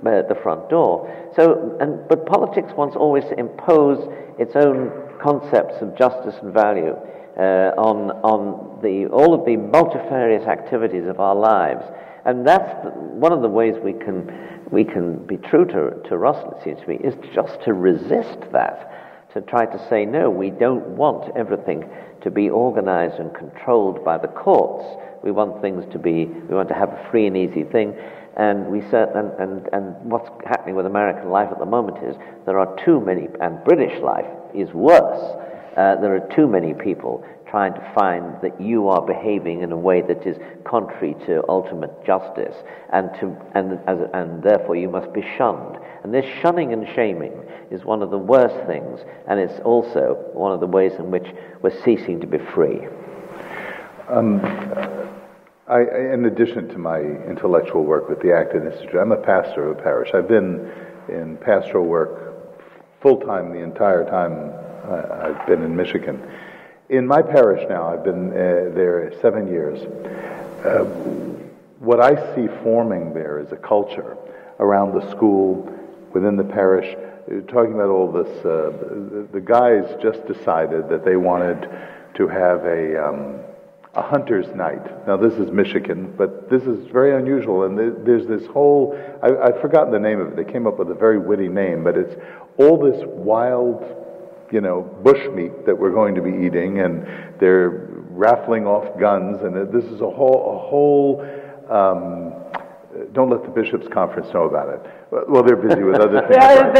uh, the front door. So, and, but politics wants always to impose its own concepts of justice and value uh, on, on the, all of the multifarious activities of our lives. And that's the, one of the ways we can, we can be true to, to Russell, it seems to me, is just to resist that, to try to say, no, we don't want everything to be organized and controlled by the courts. We want things to be, we want to have a free and easy thing. And we said, and, and, and what's happening with American life at the moment is there are too many, and British life is worse. Uh, there are too many people trying to find that you are behaving in a way that is contrary to ultimate justice, and, to, and, as, and therefore you must be shunned. And this shunning and shaming is one of the worst things, and it's also one of the ways in which we're ceasing to be free. Um, I, in addition to my intellectual work with the Acton Institute, I'm a pastor of a parish. I've been in pastoral work full time the entire time I've been in Michigan. In my parish now, I've been uh, there seven years. Uh, what I see forming there is a culture around the school, within the parish. Talking about all this, uh, the, the, guys just decided that they wanted to have a, um, a hunter's night. Now, this is Michigan, but this is very unusual, and there's this whole, I, I've forgotten the name of it. They came up with a very witty name, but it's all this wild you know, bush meat that we're going to be eating, and they're raffling off guns, and this is a whole, a whole. Um, don't let the bishops' conference know about it. Well, they're busy with other things. yeah,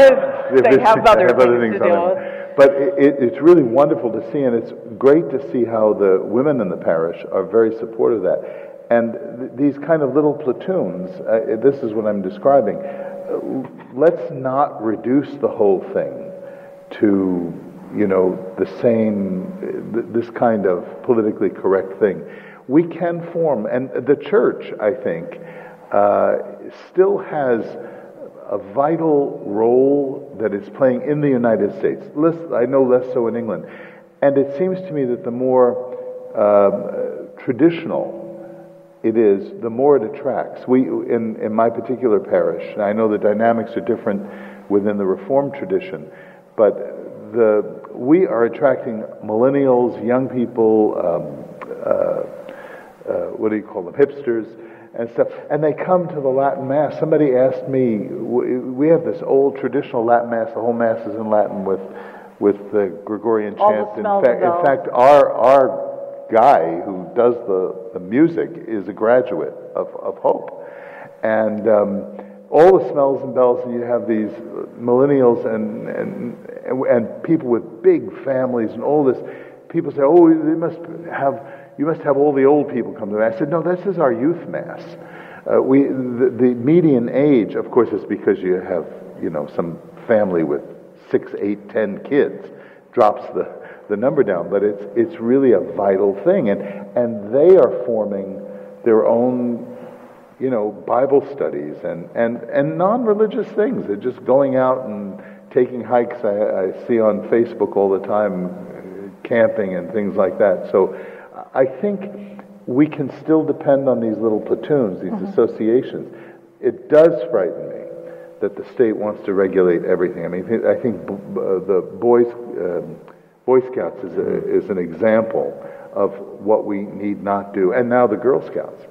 they, they have other, have other things, things to deal with. But it, it's really wonderful to see, and it's great to see how the women in the parish are very supportive of that. And th- these kind of little platoons, uh, this is what I'm describing. Uh, let's not reduce the whole thing to, you know, the same, this kind of politically correct thing. We can form, and the church, I think, uh, still has a vital role that it's playing in the United States. Less, I know less so in England. And it seems to me that the more um, traditional it is, the more it attracts. We, in, in my particular parish, I know the dynamics are different within the Reformed tradition, but the, we are attracting millennials, young people, um, uh, uh, what do you call them, hipsters, and stuff. And they come to the Latin Mass. Somebody asked me, we have this old traditional Latin Mass, the whole Mass is in Latin with, with the Gregorian chant. In fact, in fact, our, our guy who does the, the music is a graduate of, of Hope. And um, all the smells and bells, and you have these millennials and, and, and people with big families and all this. People say, oh, they must have, you must have all the old people come to mass. I said, no, this is our youth mass. Uh, we, the, the median age, of course, is because you have, you know, some family with six, eight, ten kids drops the, the number down, but it's, it's really a vital thing. And, and they are forming their own you know, Bible studies and, and, and non religious things. They're just going out and taking hikes. I, I see on Facebook all the time, camping and things like that. So I think we can still depend on these little platoons, these mm-hmm. associations. It does frighten me that the state wants to regulate everything. I mean, I think uh, the Boys, um, Boy Scouts is, a, is an example of what we need not do, and now the Girl Scouts.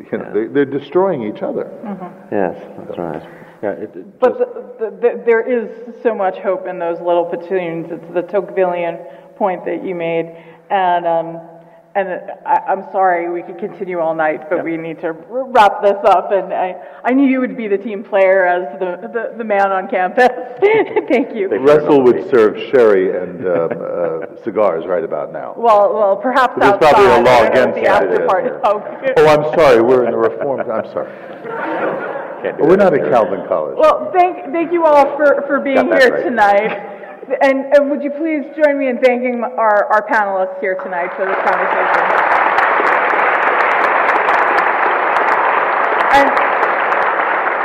You know, yeah. they, are destroying each other. Mm-hmm. Yes, that's right. Yeah, it, it but the, the, the, there is so much hope in those little platoons. It's the Tocquevillian point that you made, and um, and I, am sorry, we could continue all night, but yep. we need to wrap this up. And I, I knew you would be the team player as the, the, the man on campus. Thank you. Russell would serve sherry and um, uh, cigars right about now. Well, well, perhaps There's outside. probably a law against the after party. Oh, oh, I'm sorry. We're in the Reformed. I'm sorry. Well, we're not at Calvin College. Well, thank, thank you all for, for being here right. tonight. And, and would you please join me in thanking our, our panelists here tonight for this conversation? And,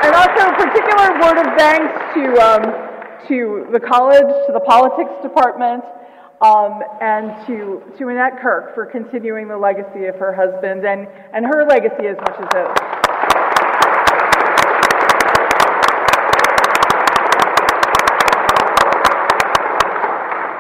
and also a particular word of thanks to, um, to the college, to the politics department, um, and to, to Annette Kirk for continuing the legacy of her husband and, and her legacy as much as his.